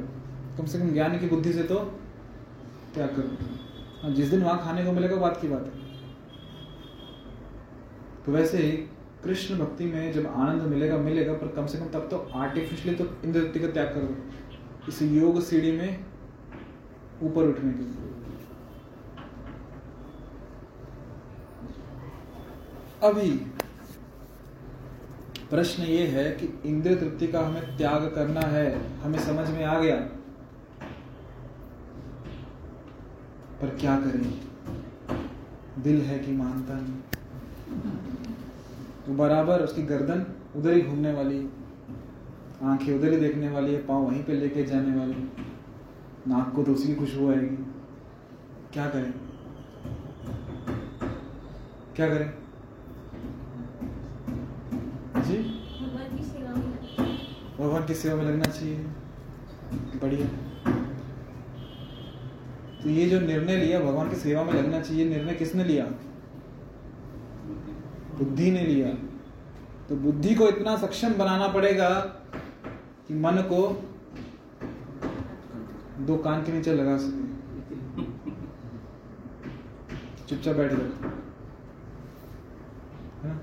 कम से कम ज्ञान की बुद्धि से तो त्याग कर दो। हाँ, जिस दिन वहाँ खाने को मिलेगा बात की बात है। तो वैसे ही कृष्ण भक्ति में जब आनंद मिलेगा मिलेगा पर कम से कम तब तो आर्टिफिशियली तो इंद्र का त्याग कर। दो इस योग सीढ़ी में ऊपर उठने के लिए। अभी प्रश्न ये है कि इंद्रिय तृप्ति का हमें त्याग करना है, हमें समझ में आ गया? पर क्या करें? दिल है कि मानता नहीं। तो बराबर उसकी गर्दन उधर ही घूमने वाली, आँखें उधर ही देखने वाली है पाँव वहीं पे लेके जाने वाली, नाक को तो उसी की खुशबू आएगी। क्या करें? क्या करें? जी। भगवान की सेवा में लगना चाहिए। बढ़िया। तो ये जो निर्णय लिया, भगवान की सेवा में लगना चाहिए निर्णय किसने लिया? बुद्धि ने लिया। तो बुद्धि को इतना सक्षम बनाना पड़ेगा कि मन को दो कान के नीचे लगा सके। चुपचाप बैठ जाओ है ना?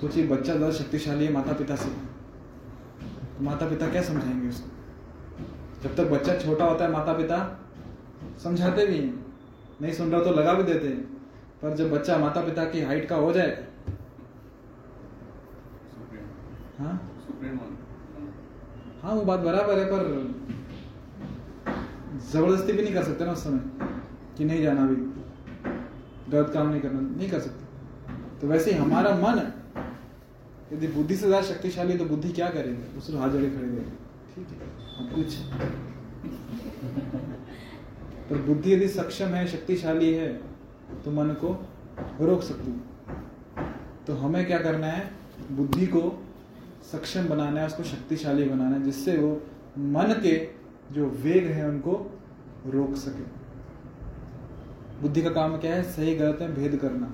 सोचिए बच्चा ज़्यादा शक्तिशाली है माता पिता से। तो माता पिता क्या समझाएँगे उसको? जब तक बच्चा छोटा होता है माता पिता समझाते भी हैं। नहीं सुन रहा तो लगा भी देते हैं। पर जब बच्चा माता पिता की हाइट का हो जाए हाँ? हाँ वो बात बराबर है पर ज़बरदस्ती भी नहीं कर सकते ना उस समय कि नहीं जाना भी। गलत काम नहीं करना नहीं कर सकते। तो वैसे हमारा मन यदि बुद्धि से ज़्यादा शक्तिशाली तो बुद्धि क्या करेंगे? दूसरे हाथ जोड़े खड़े रहेगी ठीक है? कुछ। पर बुद्धि यदि सक्षम है, शक्तिशाली है तो मन को रोक सकती है। तो हमें क्या करना है? बुद्धि को सक्षम बनाना है, उसको शक्तिशाली बनाना है, जिससे वो मन के जो वेग है, उनको रोक सके। बुद्धि का काम क्या है? सही, गलत है, भेद करना।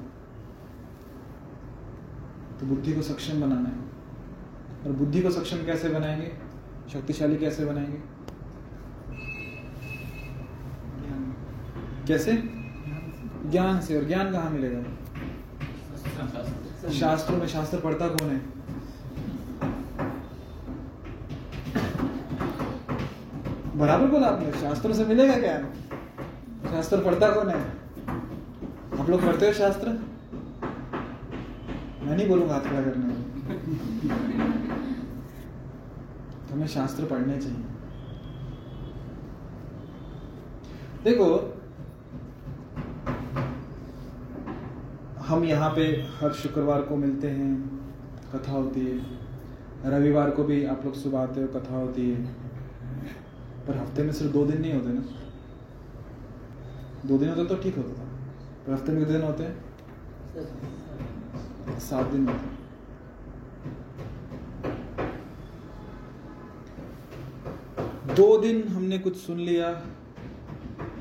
तो बुद्धि को सक्षम बनाना है। और बुद्धि को सक्षम कैसे बनाएँगे? शक्तिशाली कैसे बनाएँगे? कैसे? ज्ञान से, और ज्ञान कहाँ मिलेगा? शास्त्रों में, शास्त्र पढ़ता कौन है? बराबर बोला आपने, शास्त्रों से मिलेगा क्या शास्त्र पढ़ता कौन है? आप लोग पढ़ते हो शास्त्र? मैं नहीं बोलूँगा हाथ खड़ा करने में तो हमें शास्त्र पढ़ने चाहिए। देखो, हम यहाँ पे हर शुक्रवार को मिलते हैं, कथा होती है। रविवार को भी आप लोग सुबह आते हो, कथा होती है। पर हफ़्ते में सिर्फ़ दो दिन नहीं होते ना। दो दिन होते तो ठीक होता था। पर हफ़्ते में कितने दिन होते हैं? सात दिन हैं दो दिन हमने कुछ सुन लिया।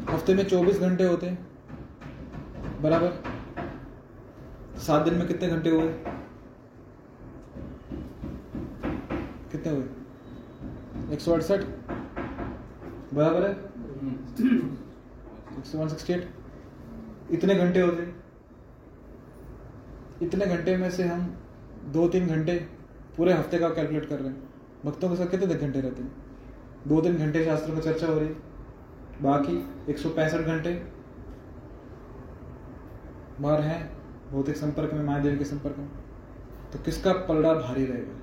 हफ़्ते में चौबीस घंटे होते हैं। बराबर। सात दिन में कितने घंटे हुए? कितने हुए? एक सौ अड़सठ। बराबर है? एक सौ वन सिक्सटी एट इतने घंटे होते इतने घंटे में से हम दो तीन घंटे पूरे हफ़्ते का कैलकुलेट कर रहे हैं। भक्तों के साथ कितने घंटे रहते हैं? दो तीन घंटे शास्त्रों की चर्चा हो रही है। बाकी एक सौ पैंसठ घंटे बाहर हैं भौतिक संपर्क में माया देवी के संपर्क में। तो किसका पलड़ा भारी रहेगा?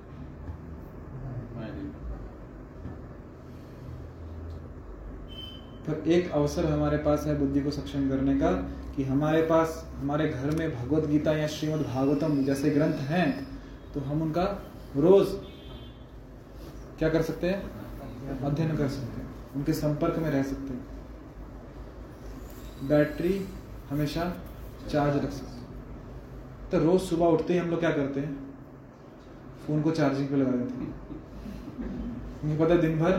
फिर एक अवसर हमारे पास है बुद्धि को सक्षम करने का। कि हमारे पास, हमारे घर में भगवत गीता या श्रीमद् भागवतम जैसे ग्रंथ हैं तो हम उनका रोज क्या कर सकते हैं? अध्ययन कर सकते हैं। उनके संपर्क में रह सकते हैं। बैटरी हमेशा चार्ज रख सकते हैं। तो रोज सुबह उठते ही हम लोग क्या करते हैं? फ़ोन को चार्जिंग पे लगा देते हैं। पता है दिन भर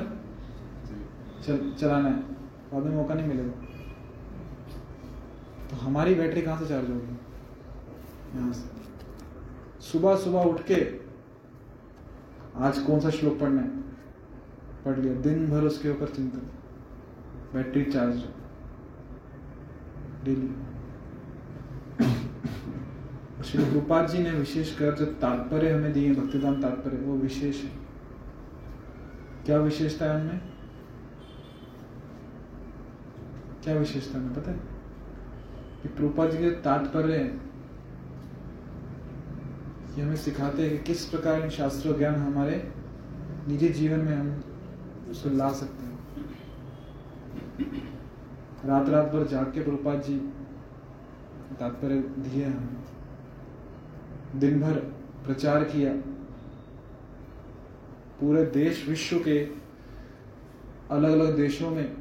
चल, चलाना है। बाद में मौका नहीं मिलेगा। तो हमारी बैटरी कहाँ से चार्ज होगी? यहाँ से। सुबह सुबह उठ के आज कौन सा श्लोक पढ़ना है? पढ़ लिया। दिन भर उसके ऊपर चिंतन। Battery charge. Daily Shri Rupal ji ने विशेष कर जो तात्पर्य हमें दिए, भक्तिदान तात्पर्य, वो विशेष है। क्या विशेषता है उनमें? क्या विशेषता है पता है? कि प्रभुपाद जी के तात्पर्य ये हमें सिखाते हैं कि किस प्रकार शास्त्रों ज्ञान हमारे निजी जीवन में हम उसको ला सकते हैं। रात रात भर जाग के प्रभुपाद जी तात्पर्य दिए हमें दिन भर प्रचार किया। पूरे देश विश्व के अलग अलग देशों में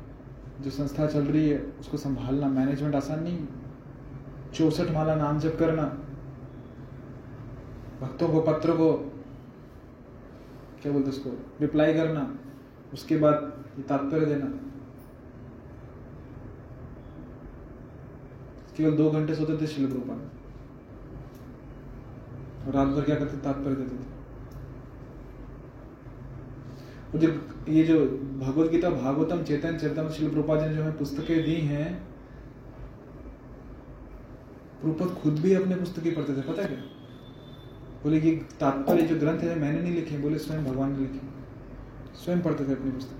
जो संस्था चल रही है, उसको संभालना मैनेजमेंट आसान नहीं चौसठ माला नाम जप करना। भक्तों को, पत्र को, क्या बोलते उसको रिप्लाई करना, उसके बाद तात्पर्य देना। केवल दो घंटे सोते थे शिल रूपा और रात भर क्या करते, तात्पर्य देते थे। और जो ये जो भगवत गीता, भागवतम चेतन चेतन शिल प्रभुपाद जी ने जो हमें पुस्तकें दी हैं प्रभुपाद खुद भी अपने पुस्तकें पढ़ते थे, पता है क्या? बोले कि तात्पर्य जो ग्रंथ है, मैंने नहीं लिखे, बोले स्वयं भगवान ने लिखे। स्वयं पढ़ते थे अपनी पुस्तक।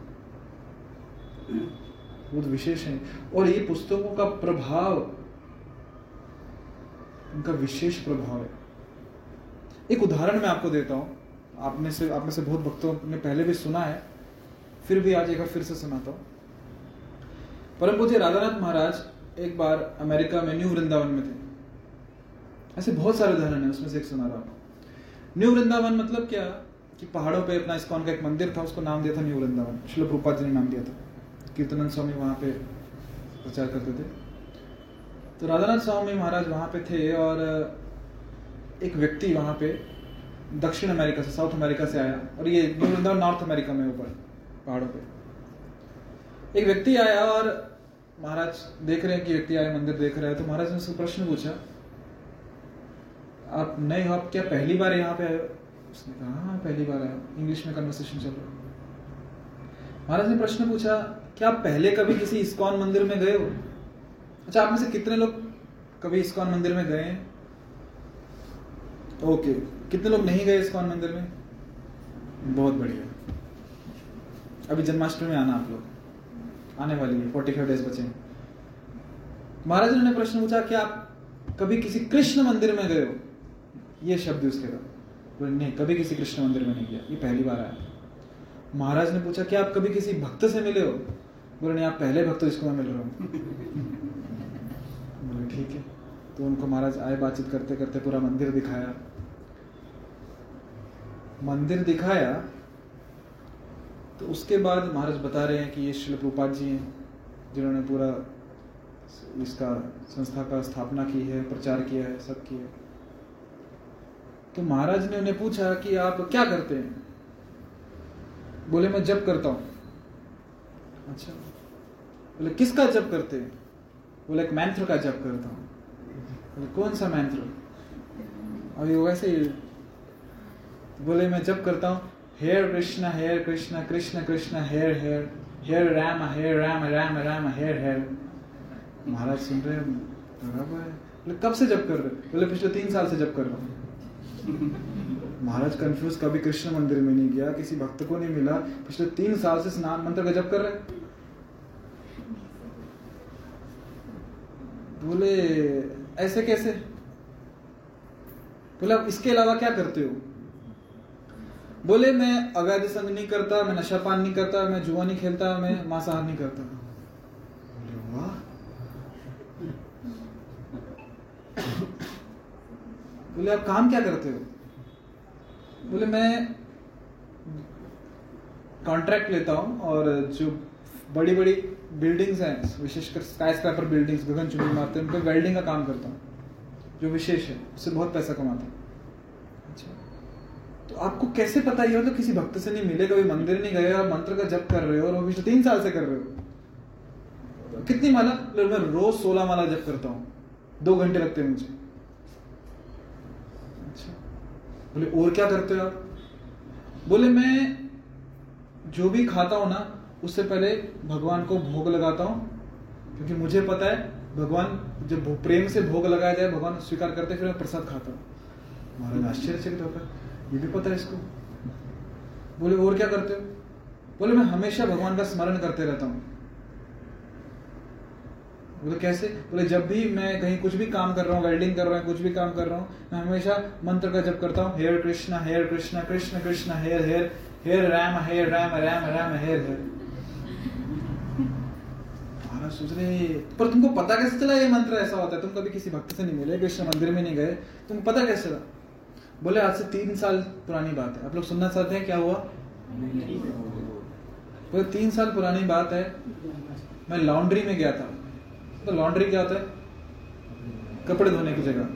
बहुत विशेष है। और ये पुस्तकों का प्रभाव उनका विशेष प्रभाव है। एक उदाहरण मैं आपको देता हूँ। आपने से, आप में से बहुत भक्तों ने पहले भी सुना है, फिर भी आज एक बार फिर से सुनाता हूँ। परम पूज्य राधानाथ महाराज एक बार अमेरिका में न्यू वृंदावन में थे। ऐसे बहुत सारे उदाहरण है, उसमें से एक सुना रहा हूँ। न्यू वृंदावन मतलब क्या? कि पहाड़ों पे अपना इस्कॉन का एक मंदिर था, उसको नाम दिया था न्यू वृंदावन। शिल प्रभुपाद जी ने नाम दिया था। कीर्तनंद स्वामी वहाँ पे प्रचार करते थे। तो राधानाथ स्वामी महाराज वहाँ पे थे और एक व्यक्ति वहाँ पे दक्षिण अमेरिका से, साउथ अमेरिका से आया और ये न्यू वृंदावन नॉर्थ अमेरिका में ऊपर, पहाड़ों पे। एक व्यक्ति आया और महाराज देख रहे हैं कि व्यक्ति आया, मंदिर देख रहा है तो महाराज ने उससे प्रश्न पूछा आप नए हो आप क्या पहली बार यहाँ पे आए उसने कहा हाँ पहली बार आया इंग्लिश में कन्वर्सेशन चल रहा महाराज ने प्रश्न पूछा, क्या आप पहले कभी किसी इस्कॉन मंदिर में गए हो? अच्छा आप में से कितने लोग कभी इस्कॉन मंदिर में गए हैं? ओके कितने लोग नहीं गए इस्कॉन मंदिर में? बहुत बढ़िया। अभी जन्माष्टमी में आना आप लोग। आने वाली है फोर्टी फाइव डेज़ बचे महाराज ने प्रश्न पूछा, क्या आप कभी किसी कृष्ण मंदिर में गए हो? ये शब्द उसके बाद। बोले, नहीं, कभी किसी कृष्ण मंदिर में नहीं गया। ये पहली बार आया। महाराज ने पूछा, क्या आप कभी किसी भक्त से मिले हो? बोले, नहीं, आप पहले भक्त जिसको मैं मिल रहा हूँ। (laughs) बोले, ठीक है। तो उनको महाराज आए बातचीत करते करते पूरा मंदिर दिखाया। मंदिर दिखाया तो उसके बाद महाराज बता रहे हैं कि ये शिल प्रपात जी हैं, जिन्होंने पूरा इसका संस्था का स्थापना की है, प्रचार किया है, सब किया है। तो महाराज ने उन्हें पूछा कि आप क्या करते हैं? बोले, मैं जप करता हूँ। अच्छा। बोले, किसका जप करते हैं? बोले, एक मंत्र का जप करता हूँ। बोले, कौन सा मंत्र? अभी वो वैसे ही बोले, मैं जप करता हूँ। हेयर कृष्ण हेयर कृष्ण कृष्ण कृष्ण हेयर हेयर हेयर राम हेयर राम राम राम हेयर हेयर महाराज सुन रहे हैं। बोले, कब से जप कर रहे बोले, पिछले तीन साल से जप कर रहा हूँ। महाराज कंफ्यूज कभी कृष्ण मंदिर में नहीं गया, किसी भक्त को नहीं मिला। पिछले तीन साल से स्नान मंत्र जप कर रहे। बोले, ऐसे कैसे? बोले आप इसके अलावा क्या करते हो? बोले, मैं अवैध संग नहीं करता, मैं नशा पान नहीं करता, मैं जुआ नहीं खेलता, मैं मांसाहार नहीं करता। वाह! बोले, आप काम क्या करते हो? बोले, मैं कॉन्ट्रैक्ट लेता हूँ और जो बड़ी बड़ी बिल्डिंग्स हैं, विशेषकर स्काई स्क्रैपर बिल्डिंग्स गगन चुनी मारते हैं उन पर वेल्डिंग का काम करता हूँ, जो विशेष है, उससे बहुत पैसा कमाता हूँ। अच्छा। तो आपको कैसे पता ये तो किसी भक्त से नहीं मिले, कभी मंदिर नहीं गए, आप मंत्र का जप कर रहे हो और वो पिछले तीन साल से कर रहे हो? कितनी माला, मैं रोज सोलह माला जप करता हूँ, दो घंटे लगते हैं मुझे अच्छा बोले, और क्या करते हो आप? बोले, मैं जो भी खाता हूँ ना, उससे पहले भगवान को भोग लगाता हूँ, क्योंकि मुझे पता है, भगवान जब प्रेम से भोग लगाया जाए, भगवान स्वीकार करते फिर मैं प्रसाद खाता हूँ. महाराज आश्चर्यचकित होकर ये भी पता है इसको? बोले, और क्या करते हो? बोले, मैं हमेशा भगवान का स्मरण करते रहता हूँ। बोले, कैसे? बोले, जब भी मैं कहीं कुछ भी काम कर रहा हूँ वेल्डिंग कर रहा हूँ, कुछ भी काम कर रहा हूँ, मैं हमेशा मंत्र का जप करता हूँ हेयर कृष्णा हेयर कृष्णा कृष्ण कृष्ण हेयर हेयर हेयर राम हेयर राम राम राम हेयर हेयर सोच रहे पर तुमको पता कैसे चला ये मंत्र? ऐसा होता है, तुम कभी किसी भक्त से नहीं मिले, कृष्ण मंदिर में नहीं गए तुमको पता कैसे चला? बोले, आज से तीन साल पुरानी बात है, आप लोग सुनना चाहते हैं क्या हुआ? बोले, तीन साल पुरानी बात है, मैं लॉन्ड्री में गया था तो लॉन्ड्री क्या होता है? कपड़े धोने की जगह।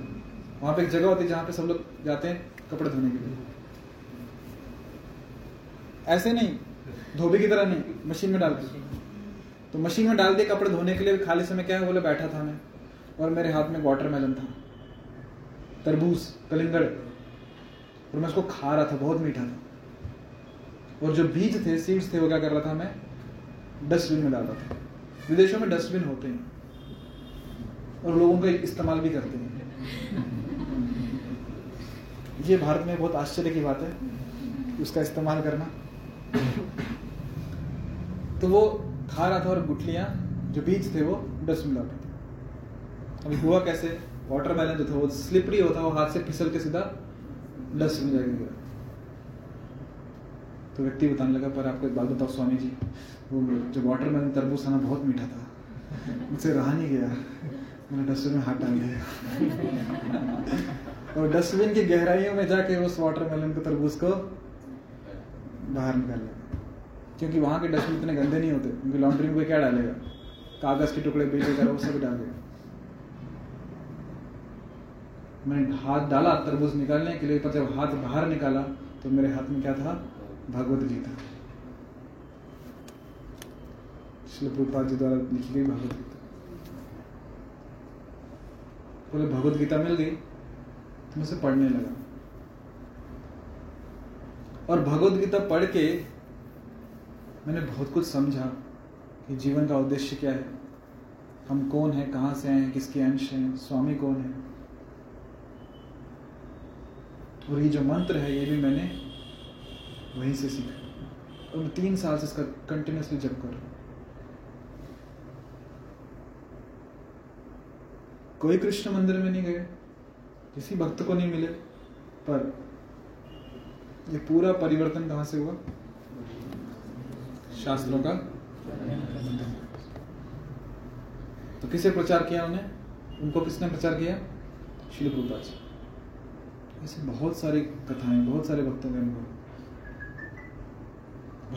वहाँ पे एक जगह होती है जहाँ पे सब लोग जाते हैं कपड़े धोने के लिए। ऐसे नहीं। धोबी की तरह नहीं। मशीन में डाल के। तो मशीन में डाल दिए कपड़े धोने के लिए खाली समय क्या है? बोले, बैठा था मैं। और मेरे हाथ में वाटरमेलन था। तरबूज, कलिंगड़। और मैं उसको खा रहा था, बहुत मीठा था। और जो बीज थे सीड्स थे, वो क्या कर रहा था मैं? डस्टबिन में डाल रहा था। विदेशों में डस्टबिन होते हैं। और लोगों का इस्तेमाल भी करते हैं। ये भारत में बहुत आश्चर्य की बात है, उसका इस्तेमाल करना। तो वो खा रहा था और गुठलियाँ जो बीज थे वो डाल रहे थे। अभी हुआ कैसे? वाटरमेलन जो था वो स्लिपरी होता, वो हाथ से फिसल के सीधा डस्टबिन में जाके गिरा तो व्यक्ति बताने लगा, पर आपको एक बात बताओ, स्वामी जी, वो जो वाटरमेलन तरबूज था ना, बहुत मीठा था। मुझसे रहा नहीं गया। मैंने डस्टबिन में हाथ डाल दिया और डस्टबिन की गहराइयों में जाके उस वाटरमेलन के, तरबूज को बाहर निकाल लिया क्योंकि वहाँ के डस्टबिन इतने गंदे नहीं होते क्योंकि लॉन्ड्री में क्या डालेगा? कागज़ के टुकड़े बेचे कर वो सब डाल दिया मैंने हाथ डाला, तरबूज निकालने के लिए, पर जब हाथ बाहर निकाला तो मेरे हाथ में क्या था? भगवत गीता। श्री प्रभुपाद जी द्वारा लिखी गई भगवत गीता बोले भगवत गीता मिल गई तो मैं उसे पढ़ने लगा। और भगवत गीता पढ़ के मैंने बहुत कुछ समझा कि जीवन का उद्देश्य क्या है। हम कौन है, कहाँ से आए हैं, किसके अंश हैं, स्वामी कौन है। और ये जो मंत्र है, ये भी मैंने वहीं से सीखा। और तीन साल से इसका कंटिन्यूसली जप कर रहा कोई कृष्ण मंदिर में नहीं गए। किसी भक्त को नहीं मिले। पर ये पूरा परिवर्तन कहाँ से हुआ? शास्त्रों का। तो किसे प्रचार किया उन्हें उनको किसने प्रचार किया? श्री प्रभुपाद जी। ऐसे बहुत सारी कथाएँ, बहुत सारे भक्तों के अनुभव।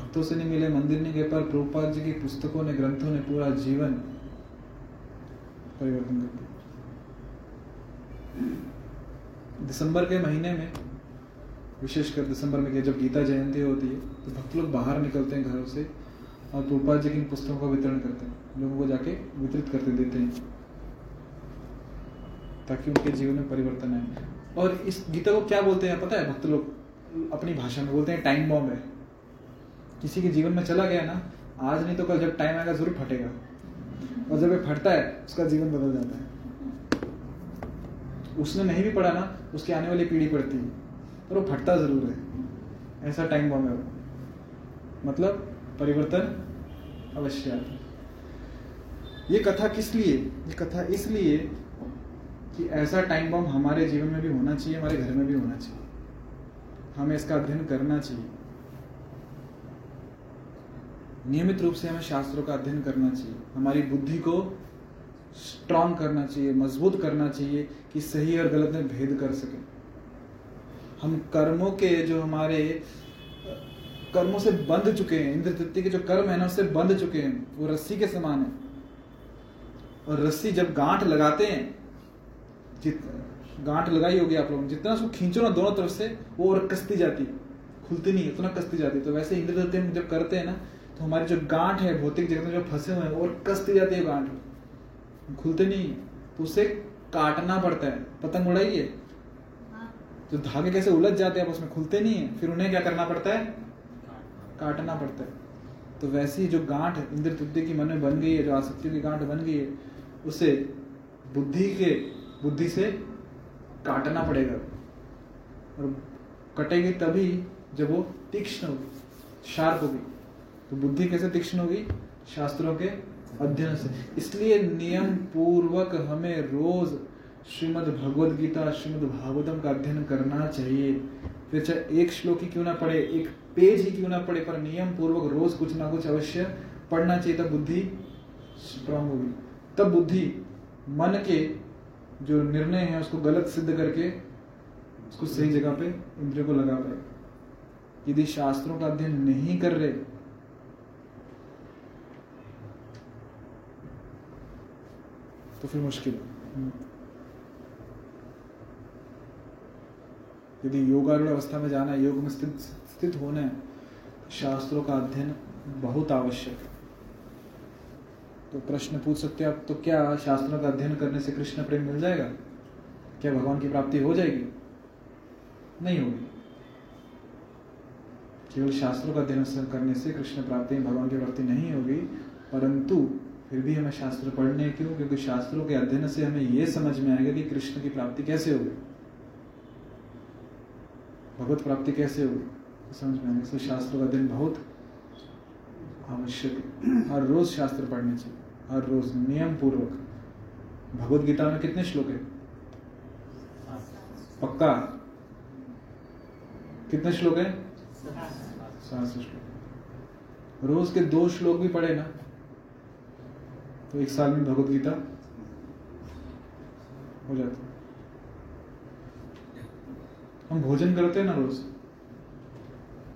भक्तों से नहीं मिले, मंदिर नहीं गए, पर प्रभुपाद जी की पुस्तकों ने, ग्रंथों ने पूरा जीवन परिवर्तन कर दिया। दिसंबर के महीने में, विशेषकर दिसंबर में जब गीता जयंती होती है तो भक्त लोग बाहर निकलते हैं घरों से और प्रभुपाद जी की पुस्तकों का वितरण करते हैं, लोगों को जाके वितरित करते देते हैं, ताकि उनके जीवन में परिवर्तन आए। और इस गीता को क्या बोलते हैं, पता है भक्त लोग? अपनी भाषा में बोलते हैं टाइम बॉम्ब है। किसी के जीवन में चला गया ना, आज नहीं तो कल जब टाइम आएगा, ज़रूर फटेगा। और जब ये फटता है, उसका जीवन बदल जाता है। उसने नहीं भी पढ़ा ना, उसकी आने वाली पीढ़ी पढ़ती है। पर वो फटता ज़रूर है। ऐसा टाइम बॉम्ब है वो। मतलब परिवर्तन अवश्य आता है। ये कथा किस लिए? ये कथा इसलिए कि ऐसा टाइम बॉम्ब हमारे जीवन में भी होना चाहिए, हमारे घर में भी होना चाहिए। हमें इसका अध्ययन करना चाहिए। नियमित रूप से हमें शास्त्रों का अध्ययन करना चाहिए। हमारी बुद्धि को स्ट्रांग करना चाहिए, मज़बूत करना चाहिए कि सही और गलत में भेद कर सके। हम कर्मों के जो हमारे, कर्मों से बंध चुके हैं इंद्र तृप्ति के जो कर्म है ना, उससे बंध चुके हैं, वो रस्सी के समान है। और रस्सी जब गांठ लगाते हैं, जित, गांठ लगाई होगी आप लोगों ने, जितना उसको खींचो ना दोनों तरफ़ से, वो और कसती जाती खुलती नहीं उतना कसती जाती तो वैसे इंद्र तृप्ति हम जब करते हैं ना तो हमारी जो गांठ है, भौतिक जगत में जो फंसे हुए हैं और कसती जाती है गांठ खुलते नहीं तो उसे काटना पड़ता है। पतंग उड़ाई है? हाँ। जो धागे कैसे उलझ जाते हैं उसमें खुलते नहीं है फिर उन्हें क्या करना पड़ता है? काटना पड़ता है। तो वैसी जो गांठ इंद्र तृप्ति की मन में बन गई है जो आसक्तियों की गांठ बन गई है उसे बुद्धि के बुद्धि से काटना पड़ेगा। और कटेगी तभी जब वो तीक्ष्ण होगी शार्प होगी। तो बुद्धि कैसे तीक्ष्ण होगी? शास्त्रों के अध्ययन से। इसलिए नियम पूर्वक हमें रोज श्रीमद् भगवद गीता श्रीमद् भागवतम का अध्ययन करना चाहिए। फिर चाहे एक श्लोक ही क्यों ना पढ़े, एक पेज ही क्यों ना पढ़े, पर नियम पूर्वक रोज कुछ ना कुछ अवश्य पढ़ना चाहिए, तब बुद्धि स्ट्रांग होगी। तब बुद्धि मन के जो निर्णय है, उसको गलत सिद्ध करके, उसको सही जगह पे इंद्रियों को लगा पाए। यदि शास्त्रों का अध्ययन नहीं कर रहे तो फिर मुश्किल यदि योगारूढ़ अवस्था में जाना है, योग में स्थित स्थित होना है तो शास्त्रों का अध्ययन बहुत आवश्यक है। तो प्रश्न पूछ सकते हैं आप तो क्या शास्त्रों का अध्ययन करने से कृष्ण प्रेम मिल जाएगा? क्या भगवान की प्राप्ति हो जाएगी? नहीं होगी। केवल शास्त्रों का अध्ययन करने से कृष्ण प्राप्ति, भगवान की प्राप्ति नहीं होगी, परंतु फिर भी हमें शास्त्र पढ़ने क्यों? क्योंकि शास्त्रों के अध्ययन से हमें यह समझ में आएगा कि कृष्ण की प्राप्ति कैसे होगी। भगवत प्राप्ति कैसे होगी? समझ में आएगा। शास्त्रों का अध्ययन बहुत आवश्यक है। हर रोज शास्त्र पढ़ने चाहिए। हर रोज नियम पूर्वक। भगवत गीता में कितने श्लोक है? पक्का? कितने श्लोक है? सात सौ श्लोक। रोज के दो श्लोक भी पढ़े ना? तो एक साल में भगवत गीता हो जाती हम भोजन करते हैं ना रोज।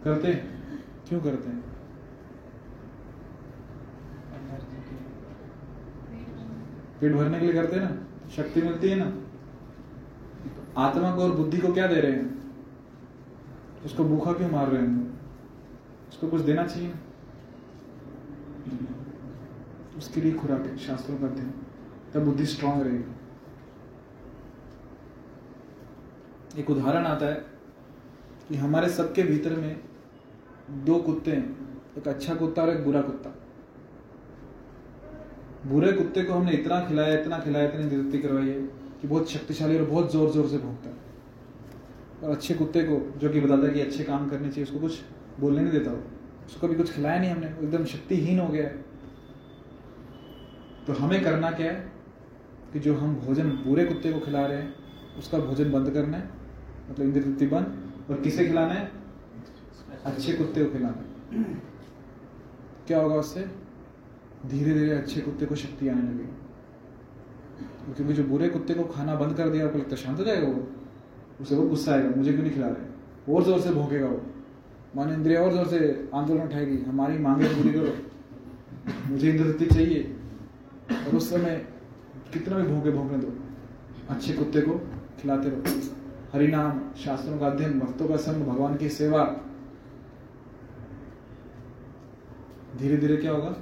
करते हैं। क्यों करते हैं? पेट भरने के लिए करते हैं ना। शक्ति मिलती है ना। आत्मा को और बुद्धि को क्या दे रहे हैं? उसको भूखा क्यों मार रहे हैं? उसको कुछ देना चाहिए? उसके लिए खुराक है शास्त्रों का अध्ययन तब बुद्धि स्ट्रांग रहेगी। एक उदाहरण आता है कि हमारे सबके भीतर में दो कुत्ते हैं, एक अच्छा कुत्ता और एक बुरा कुत्ता। बुरे कुत्ते को हमने इतना खिलाया इतना खिलाया, इतनी निवृत्ति करवाई है कि बहुत शक्तिशाली और बहुत ज़ोर ज़ोर से भोगता है। और अच्छे कुत्ते को जो कि बताता है कि अच्छे काम करने चाहिए, उसको कुछ बोलने नहीं देता वो। उसको भी कुछ खिलाया नहीं हमने एकदम शक्तिहीन हो गया है। तो हमें करना क्या है? कि जो हम भोजन बुरे कुत्ते को खिला रहे हैं, उसका भोजन बंद करना है मतलब इंद्र तृप्ति बंद, और किसे खिलाना है? अच्छे कुत्ते को खिलाना है। क्या होगा उससे? धीरे धीरे अच्छे कुत्ते को शक्ति आने लगेगी। क्योंकि जो बुरे कुत्ते को खाना बंद कर दिया लगता शांत हो जाएगा वो? उसे वो गुस्सा आएगा, मुझे क्यों नहीं खिला रहे? और ज़ोर से भोंकेगा वो। मन इंद्रिया और ज़ोर से आंदोलन उठाएगी, हमारी मांगे पूरी करो। मुझे इंद्र चाहिए। और उस समय कितना भी भोंके भोंकने दो। अच्छे कुत्ते को खिलाते रहो। हरिनाम शास्त्रों का अध्ययन, भक्तों का संग, भगवान की सेवा। धीरे धीरे क्या होगा?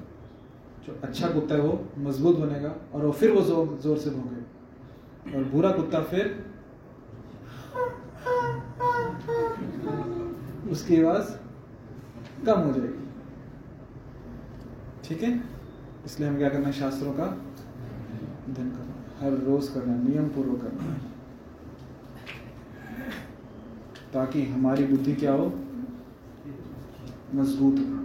जो अच्छा कुत्ता है वो मज़बूत बनेगा और वो फिर वो ज़ोर ज़ोर से भोंकेगा। और बुरा कुत्ता फिर उसकी आवाज़ कम हो जाएगी। ठीक है? इसलिए हमें क्या करना है? शास्त्रों का अध्ययन करना हर रोज करना नियम पूर्वक करना है। ताकि हमारी बुद्धि क्या हो? मज़बूत हो।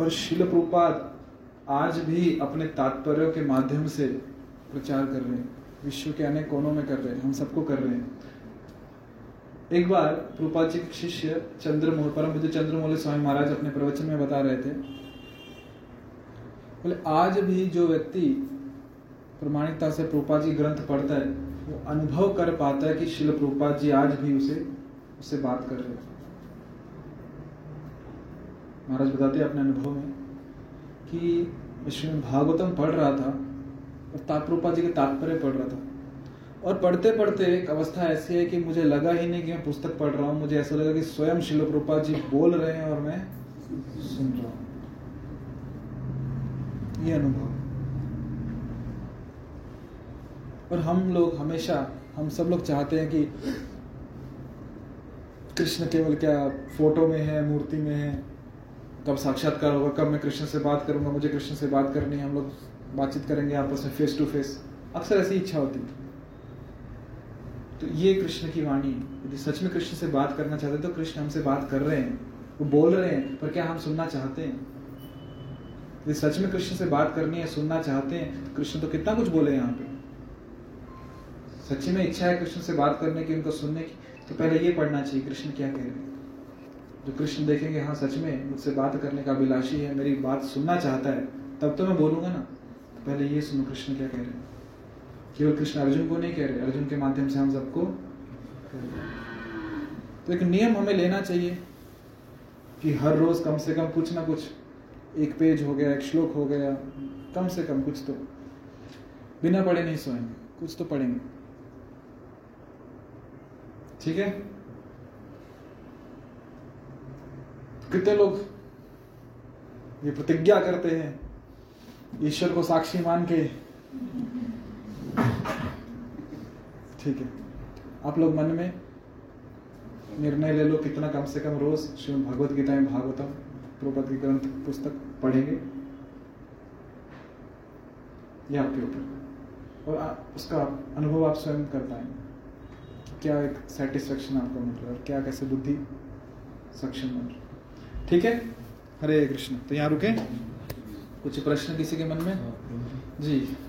और शिल प्रपात आज भी अपने तात्पर्यों के माध्यम से प्रचार कर रहे हैं। विश्व के अनेक कोनों में कर रहे हैं। हम सबको कर रहे हैं। एक बार रूपा जी के शिष्य चंद्रमोल परम पूज्य चंद्रमौली स्वामी महाराज अपने प्रवचन में बता रहे थे। बोले, आज भी जो व्यक्ति प्रमाणिकता से प्रभुपाद जी ग्रंथ पढ़ता है, वो अनुभव कर पाता है कि शिल प्रभुपाद जी आज भी उसे उससे बात कर रहे हैं। महाराज बताते अपने अनुभव में कि श्रीमद् भागवतम पढ़ रहा था और तात्रूपा जी के तात्पर्य पढ़ रहा था। और पढ़ते पढ़ते एक अवस्था ऐसी है कि मुझे लगा ही नहीं कि मैं पुस्तक पढ़ रहा हूँ। मुझे ऐसा लगा कि स्वयं शिल प्रभुपाद जी बोल रहे हैं और मैं सुन रहा हूँ। ये अनुभव। और हम लोग हमेशा, हम सब लोग चाहते हैं कि कृष्ण केवल क्या फ़ोटो में है, मूर्ति में है? कब साक्षात्कार होगा, कब मैं कृष्ण से बात करूँगा? मुझे कृष्ण से बात करनी है, हम लोग बातचीत करेंगे आपस में फेस टू फेस अक्सर ऐसी इच्छा होती है तो ये कृष्ण की वाणी है। यदि सच में कृष्ण से बात करना चाहते तो कृष्ण हमसे बात कर रहे हैं। वो बोल रहे हैं, पर क्या हम सुनना चाहते हैं? यदि सच में कृष्ण से बात करनी है, सुनना चाहते हैं तो कृष्ण तो कितना कुछ बोले यहाँ पे। सच्ची में इच्छा है कृष्ण से बात करने की, उनको सुनने की तो पहले ये पढ़ना चाहिए, कृष्ण क्या कह रहे हैं? जो कृष्ण देखेंगे हाँ सच में मुझसे बात करने का अभिलाषी है, मेरी बात सुनना चाहता है, तब तो मैं बोलूँगा ना। तो पहले ये सुनो, कृष्ण क्या कह रहे हैं। केवल कृष्ण अर्जुन को नहीं, कह रहे, अर्जुन के माध्यम से हम सबको तो एक नियम हमें लेना चाहिए कि हर रोज कम से कम कुछ ना कुछ, एक पेज हो गया, एक श्लोक हो गया, कम से कम कुछ तो। बिना पढ़े नहीं सोएँगे, कुछ तो पढ़ेंगे। ठीक है? कितने लोग ये प्रतिज्ञा करते हैं, ईश्वर को साक्षी मान के? ठीक है। आप लोग मन में निर्णय ले लो कितना कम से कम रोज श्रीमद भगवत गीता में भागवतम प्रभुपद की ग्रंथ पुस्तक पढ़ेंगे। ये आपके ऊपर। और आ, उसका अनुभव आप स्वयं कर पाएँगे। क्या एक सेटिस्फेक्शन आपको मिल रहा है? और क्या कैसे बुद्धि सक्षम बन रही ठीक है? हरे कृष्ण। तो यहाँ रुके कुछ प्रश्न किसी के मन में? जी। अ,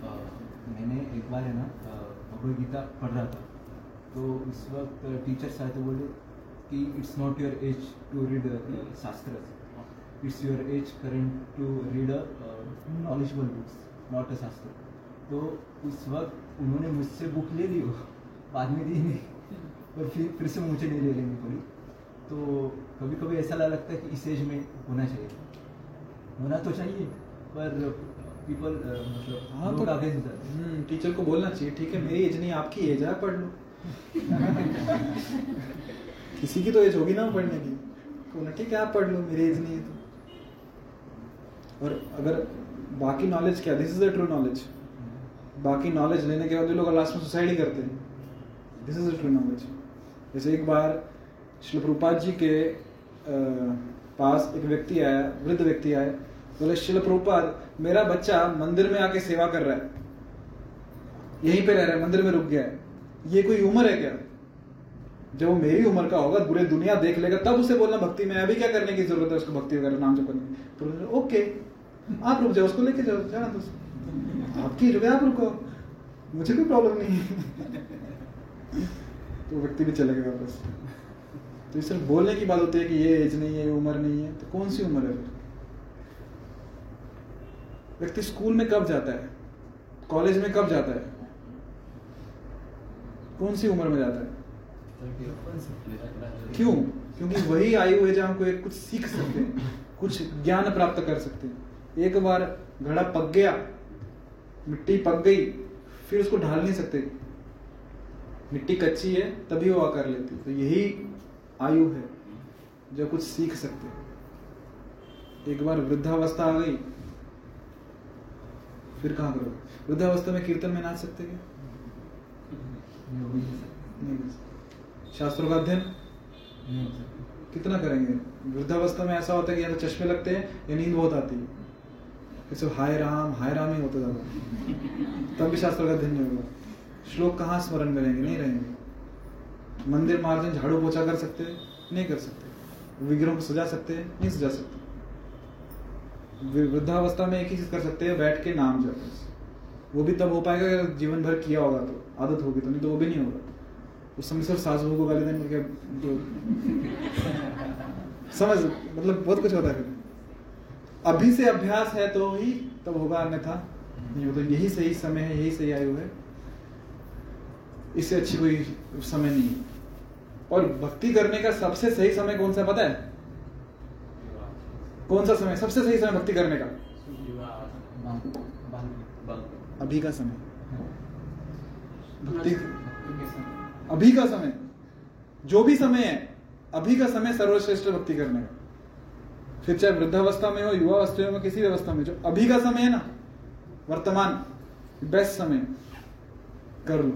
मैंने एक बार है ना भगवद गीता पढ़ रहा था। तो उस वक्त टीचर्स आए तो बोले कि it's not your age to read shastra it's your age current to read knowledgeable books not a shastra तो उस वक्त उन्होंने मुझसे बुक ले ली वो, बाद में दी नहीं। और फिर फिर से मुझे नहीं ले लेनी पड़ी। तो कभी कभी ऐसा लगता है कि इस एज में होना चाहिए। होना तो चाहिए पर पीपल मतलब हाँ तो जाते हम्म, टीचर को बोलना चाहिए ठीक है मेरी एज नहीं आपकी एज है पढ़ लो. (laughs) किसी की तो एज होगी ना पढ़ने की। बोला ठीक है आप पढ़ लो मेरी एज नहीं है तो. और अगर बाकी नॉलेज क्या this is the true knowledge बाकी नॉलेज लेने के बाद लोग लास्ट में सुसाइड ही करते हैं। This is the true knowledge जैसे एक बार श्री प्रभुपाद जी के अ, पास एक व्यक्ति आया वृद्ध व्यक्ति आया बोले शिल प्रभुपाद, मेरा बच्चा मंदिर में आके सेवा कर रहा है। यहीं पे रह रहा है, मंदिर में रुक गया है। ये कोई उम्र है क्या? जब वो मेरी उम्र का होगा पूरे दुनिया देख लेगा, तब उसे बोलना भक्ति में अभी क्या करने की ज़रूरत है उसको भक्ति वगैरह, नाम जप करने की? तो ओके, आप रुक जाओ, उसको लेके जाओ, जाना तो आपकी रुके, आप रुको। मुझे कोई प्रॉब्लम नहीं है। (laughs) तो व्यक्ति भी चले गए वापस। तो सिर्फ़ बोलने की बात होती है कि ये एज नहीं है, ये उम्र नहीं है। तो कौन सी उम्र है फिर? व्यक्ति स्कूल में कब जाता है? कॉलेज में कब जाता है? कौन सी उम्र में जाता है? क्यों? क्योंकि वही आयु है जहाँ कोई कुछ सीख सकते हैं, कुछ ज्ञान प्राप्त कर सकते हैं। एक बार घड़ा पक गया, मिट्टी पक गई, फिर उसको ढाल नहीं सकते। मिट्टी कच्ची है, तभी वो आकर लेती तो यही आयु है, जो कुछ सीख सकते एक बार वृद्धावस्था आ गई फिर कहाँ करोगे? वृद्धावस्था में कीर्तन में नाच सकते क्या? कर। शास्त्रों का अध्ययन कितना करेंगे? वृद्धावस्था में ऐसा होता है कि या तो चश्मे लगते हैं या नींद बहुत आती है। सब हाय राम हाय राम ही होता जाता तब भी शास्त्रों का अध्ययन नहीं होगा। श्लोक कहाँ स्मरण में रहेंगे? नहीं रहेंगे। मंदिर मार्जन झाड़ू पोछा कर सकते नहीं कर सकते। विग्रहों को सजा सकते हैं नहीं सजा सकते। वृद्धावस्था में एक ही चीज़ कर सकते हैं, बैठ के नाम जप। वो भी तब हो पाएगा अगर जीवन भर किया होगा तो आदत होगी तो नहीं तो वो भी नहीं होगा। उस समय सिर्फ़ सास बहू को गाली देने के समझ मतलब बहुत कुछ होता है। अभी से अभ्यास है तो ही तब होगा, अन्यथा नहीं होता यही सही समय है, यही सही आयु है। इससे अच्छी कोई समय नहीं है। और भक्ति करने का सबसे सही समय कौन सा पता है? कौन सा समय? सबसे सही समय भक्ति करने का? अभी का समय। भक्ति अभी का समय। जो भी समय है, अभी का समय सर्वश्रेष्ठ भक्ति करने का। फिर चाहे वृद्धावस्था में हो युवा अवस्था में हो, किसी भी अवस्था में जो अभी का समय है ना, वर्तमान बेस्ट समय, कर लो।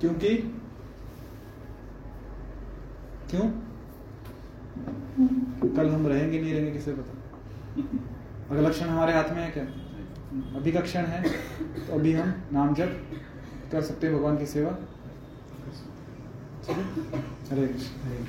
क्योंकि क्यों? कल हम रहेंगे नहीं, रहेंगे किसे पता? अगला क्षण हमारे हाथ में है क्या? अभी का क्षण है। तो अभी हम नाम जप कर सकते हैं भगवान की सेवा। ठीक हरे कृष्ण।